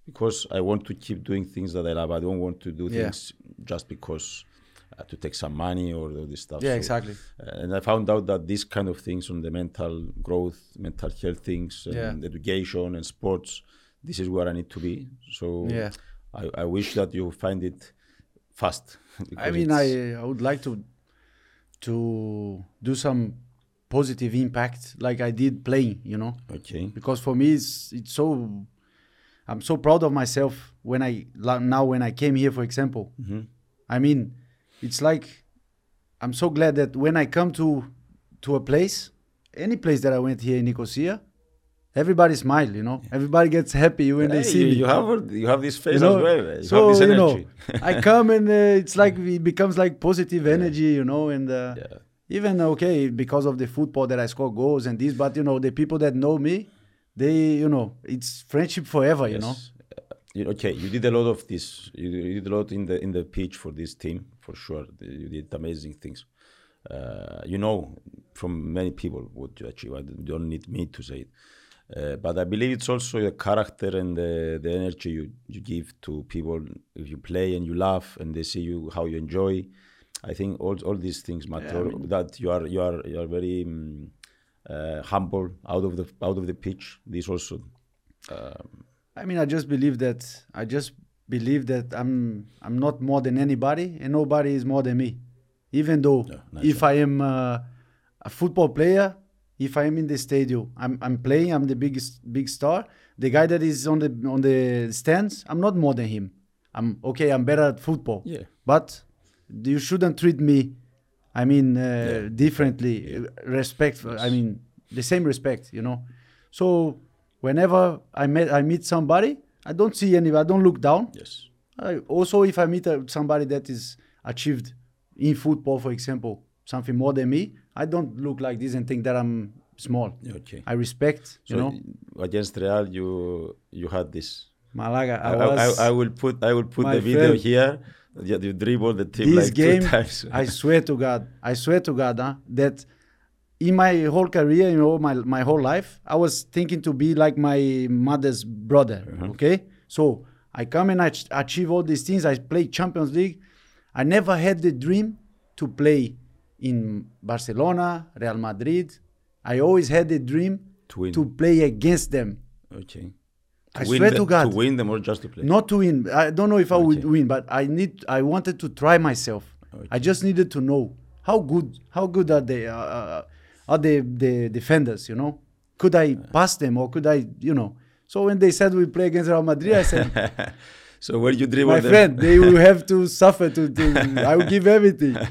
because I want to keep doing things that I love. I don't want to do Yeah. things just because uh, to take some money or all this stuff. yeah So, exactly uh, and I found out that these kind of things on the mental growth, mental health things, and Yeah. education and sports, this is where I need to be. So yeah I, I wish that you find it fast. I mean, I, I would like to to do some positive impact like I did playing, you know, okay. because for me it's it's so I'm so proud of myself when I now when I came here, for example. hmm I mean, it's like I'm so glad that when I come to to a place, any place that I went here in Nicosia, everybody smile, you know, everybody gets happy when they see you, me. you have you have this face You know, as well. You so have this you know. I come and uh, it's like it becomes like positive energy, you know, and uh, yeah. even okay because of the football that I score goals and this, but you know the people that know me, they you know it's friendship forever, you know. Uh, okay, you did a lot of this. You, you did a lot in the in the pitch for this team for sure. You did amazing things. uh, you know from many people what you achieve. I don't need me to say it. Uh, but I believe it's also the character and the, the energy you, you give to people. If you play and you laugh and they see you how you enjoy, I think all, all these things matter. Yeah, I mean- that you are you are you are very um, uh, humble out of the out of the pitch. This also um, I mean, I just believe that I just believe that I'm I'm not more than anybody, and nobody is more than me. Even though Yeah, nice if I am uh, a football player, if I am in the stadium, I'm I'm playing, I'm the biggest big star. The guy that is on the on the stands, I'm not more than him. I'm okay. I'm better at football. Yeah. But you shouldn't treat me. I mean, uh, differently. uh, Respect. I mean, the same respect. You know. So whenever I met, I meet somebody, I don't see any. I don't look down. yes. I, also, if I meet uh, somebody that is achieved in football, for example, something more than me, I don't look like this and think that I'm small. Okay. I respect. So you know, against Real, you you had this. Malaga. I I, I, was. I will put I will put the video friend, here. You, you dribble the team this like game, two times. I swear to God, I swear to God, huh, that in my whole career, you know, my my whole life, I was thinking to be like my mother's brother. Uh-huh. Okay, so I come and I ach- achieve all these things. I play Champions League. I never had the dream to play in Barcelona, Real Madrid. I always had the dream To to play against them. okay. I swear the- to God. To win them or just to play. Not to win. I don't know if I would win, but I need. I wanted to try myself. I just needed to know how good how good are they uh, uh, are the the defenders. You know, could I pass them or could I you know? So when they said we play against Real Madrid, I said, so where you dribble my them? friend, they will have to suffer. To, to I will give everything.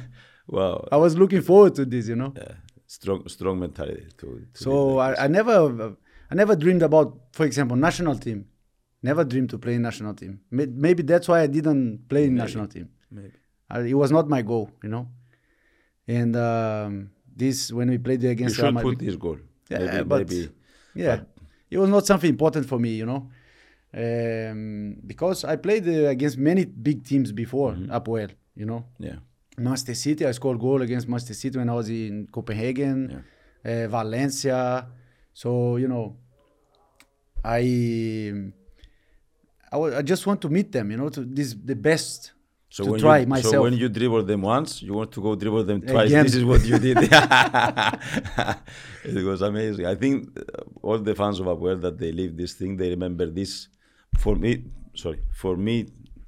Wow. I was looking forward to this. You know. Yeah. Strong strong mentality to. to So I, I never I never dreamed about, for example, national team. Never dreamed to play in national team. Maybe that's why I didn't play in national team. Maybe. I, it was not my goal, you know. And um, this when we played You against Real should Madrid, put this goal. Yeah, maybe, but- maybe. yeah, it was not something important for me, you know, um, because I played uh, against many big teams before Mm-hmm. Apoel, you know. Yeah. Manchester City, I scored goal against Manchester City when I was in Copenhagen, uh, Valencia. So you know, I I, I just want to meet them, you know, to this the best So to try you, myself. So when you dribble them once, you want to go dribble them twice. Again. This is what you did. it was amazing. I think uh, all the fans of Apoel that they live this thing, they remember this. For me, sorry, for me,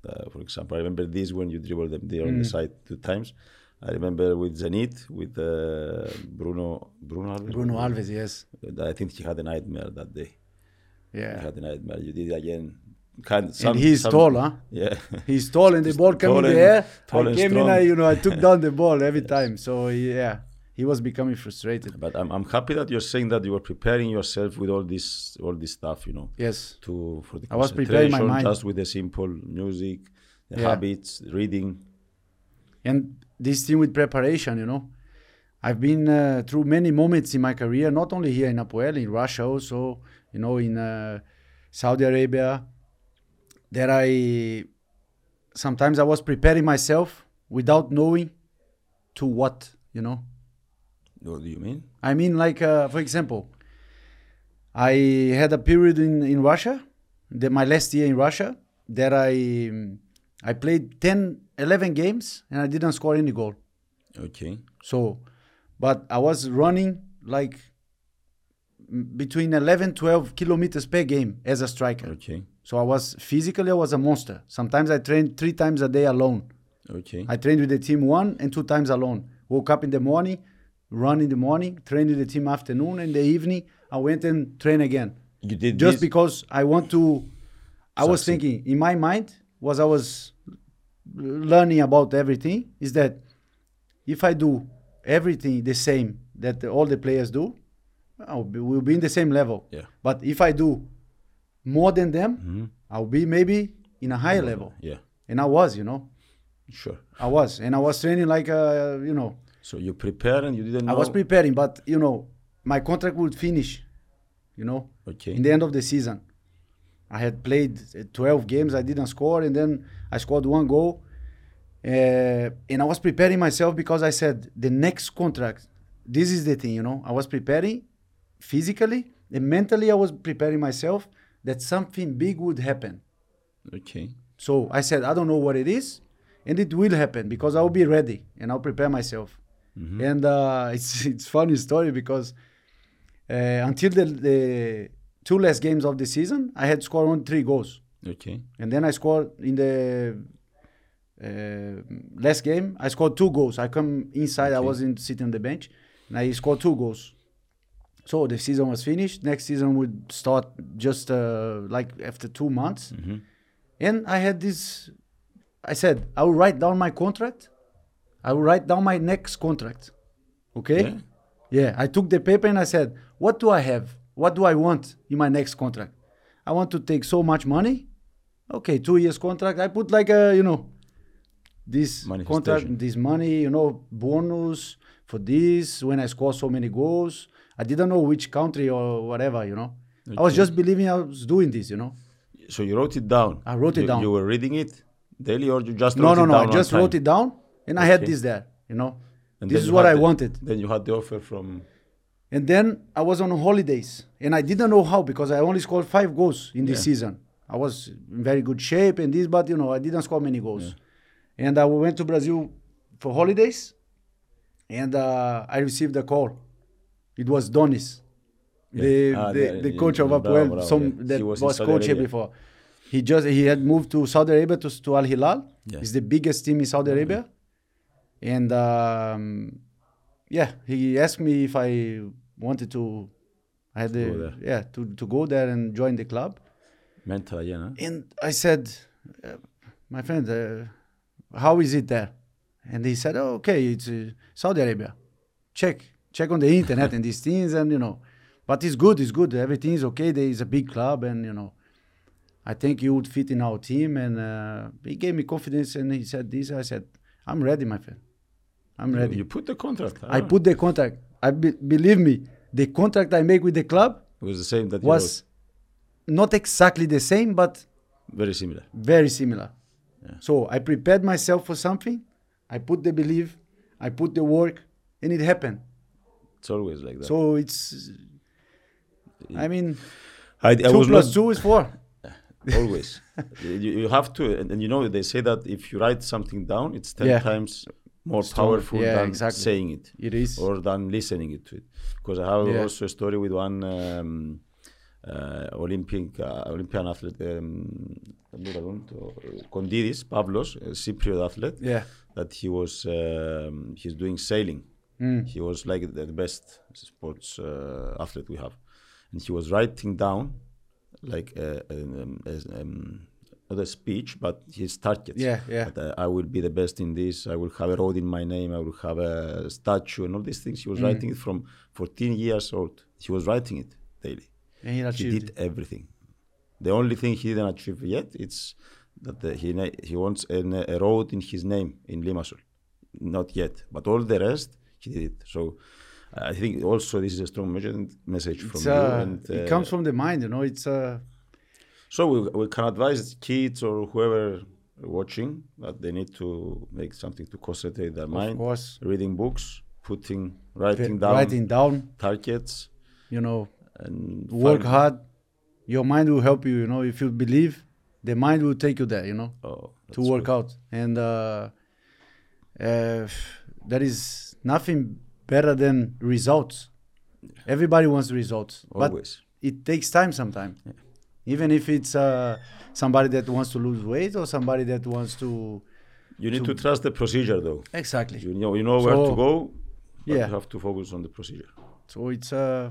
uh, for example, I remember this when you dribbled them there on the Mm. side two times. I remember with Zenit, with uh, Bruno, Bruno Alves. Bruno Alves, yes, I think he had a nightmare that day. He yeah. had a nightmare. You did it again. Kind, and he's tall, huh? Yeah. He's tall and the ball came in the air. tall I and came in. I, you know, I took down the ball every time. So yeah, he was becoming frustrated. But I'm, I'm happy that you're saying that you were preparing yourself with all this all this stuff, you know, Yes, to for the I was preparing my mind. just with the simple music, the Yeah. habits, reading. and this thing with preparation, you know, I've been uh, through many moments in my career, not only here in Apoel, in Russia also, you know, in uh, Saudi Arabia, that I sometimes I was preparing myself without knowing to what, you know. What do you mean? I mean, like, uh, for example, I had a period in, in Russia, the, my last year in Russia, that I I played 10, 11 games and I didn't score any goal. Okay. So, but I was running like between 11, 12 kilometers per game as a striker. Okay. So I was physically, I was a monster. Sometimes I trained three times a day alone. Okay. I trained with the team one and two times alone. Woke up in the morning, run in the morning, train with the team afternoon, and the evening I went and train again. you did Just this? because I want to. I was thinking in my mind was I was learning about everything is that if I do everything the same that all the players do, I'll be, we'll be in the same level. Yeah. But if I do more than them, I'll be maybe in a higher level. Yeah. And I was, you know, Sure. I was, and I was training like, uh, you know, So you prepare and you didn't I know. was preparing, but you know, my contract would finish, you know, Okay. in the end of the season. I had played uh, 12 games, I didn't score, and then I scored one goal. Uh, and I was preparing myself because I said the next contract. This is the thing, you know. I was preparing physically and mentally. I was preparing myself that something big would happen. Okay. So I said, I don't know what it is, and it will happen because I'll be ready and I'll prepare myself. Mm-hmm. And uh, it's it's funny story because uh, until the, the two last games of the season, I had scored only three goals, Okay. and then I scored in the uh, last game. I scored two goals. I come inside. I wasn't sitting on the bench, and I scored two goals. So the season was finished. Next season would start just uh, like after two months. Mm-hmm. And I had this. I said I will write down my contract. I will write down my next contract. Okay. Yeah. Yeah, I took the paper and I said, "What do I have? What do I want in my next contract? I want to take so much money. Okay, two years contract. I put like a you know, this contract, this money, you know, bonus for this when I score so many goals. I didn't know which country or whatever, you know. I was just believing I was doing this, you know. So you wrote it down. I wrote it You- down. You were reading it daily, or you just No, wrote no, no. I just wrote time? it down and I had this there, you know. And this is what I the- wanted. Then you had the offer from. And then I was on holidays and I didn't know how because I only scored five goals in this Yeah. season. I was in very good shape and this, but you know, I didn't score many goals. And I went to Brazil for holidays and uh, I received a call. It was Donis, Yeah. the, Ah, the, the- the coach of Apoel, some yeah. that was, was coach here before. He just he had moved to Saudi Arabia to, to Al Hilal. Yeah. It's the biggest team in Saudi Arabia. And um, yeah, he asked me if I wanted to. I had Go the there. yeah to, to go there and join the club, Mental again, huh? and I said, uh, my friend, uh, how is it there? And he said, oh, okay, it's uh, Saudi Arabia. Check check on the internet and these things, and you know, but it's good, it's good. Everything is okay. There is a big club, and you know, I think you would fit in our team. And uh, he gave me confidence, and he said this. I said, I'm ready, my friend. I'm ready. You put the contract. I ah. put the contract. I be, believe me, the contract I make with the club It was the same that you was not exactly the same, but very similar. very similar. Yeah. So I prepared myself for something. I put the belief, I put the work, and it happened. It's always like that. So it's, I mean, I, I two was plus not two is four. always. you, you have to, and, and you know they say that if you write something down, it's ten Yeah. times more powerful Yeah, than exactly. saying it It is. or than listening it to it. Because I have Yeah. also a story with one um, uh, Olympic uh, Olympian athlete, um, Kontides, Pavlos, a Cypriot athlete, Yeah. that he was um, he's doing sailing. Mm. He was like the best sports uh, athlete we have, and he was writing down like a, um, as, um, not a speech, but his targets. Yeah, yeah. Uh, I will be the best in this. I will have a road in my name. I will have a statue and all these things. He was Mm. writing it from 14 years old. He was writing it daily. And he achieved He did it. everything. The only thing he didn't achieve yet it's that the, he na- he wants an, a road in his name in Limassol. Not yet, but all the rest he did it. So I think also this is a strong message- from you. uh, And, it uh, comes from the mind, you know. It's uh, so we, we can advise kids or whoever watching that they need to make something to concentrate their of mind, course reading books, putting, writing down writing down. targets, You know, and work hard. Your mind will help you. You know, if you believe, the mind will take you there. You know. Oh, to work good. out and uh, uh, there is nothing better than results everybody wants results but Always. it takes time sometimes even if it's uh, somebody that wants to lose weight or somebody that wants to You need to- to trust the procedure though. exactly You know, you know where to go, but yeah. you have to focus on the procedure. so it's uh,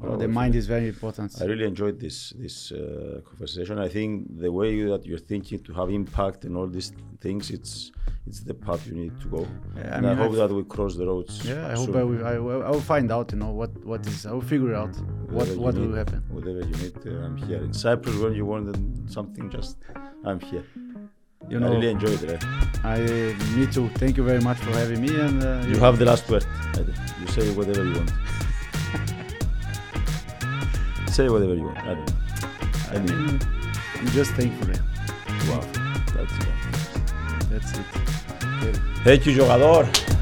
well, the mind is very important I really enjoyed this this uh, conversation. I think the way you, that you're thinking to have impact and all these things, it's it's the path you need to go. Yeah, I and I, mean, hope I've- that we cross the roads. yeah i hope. I will, I will I will find out you know what what is i will figure out what Whatever you what will happen Whatever you need, uh, I'm here. In Cyprus, when you want something, just I'm here. you know, I really enjoyed it. eh? i me too thank you very much for having me and uh, You have the last word. You say whatever you want. Say whatever you want. I don't know. I mean, I'm just thankful. Wow, that's uh, That's it. You, jogador.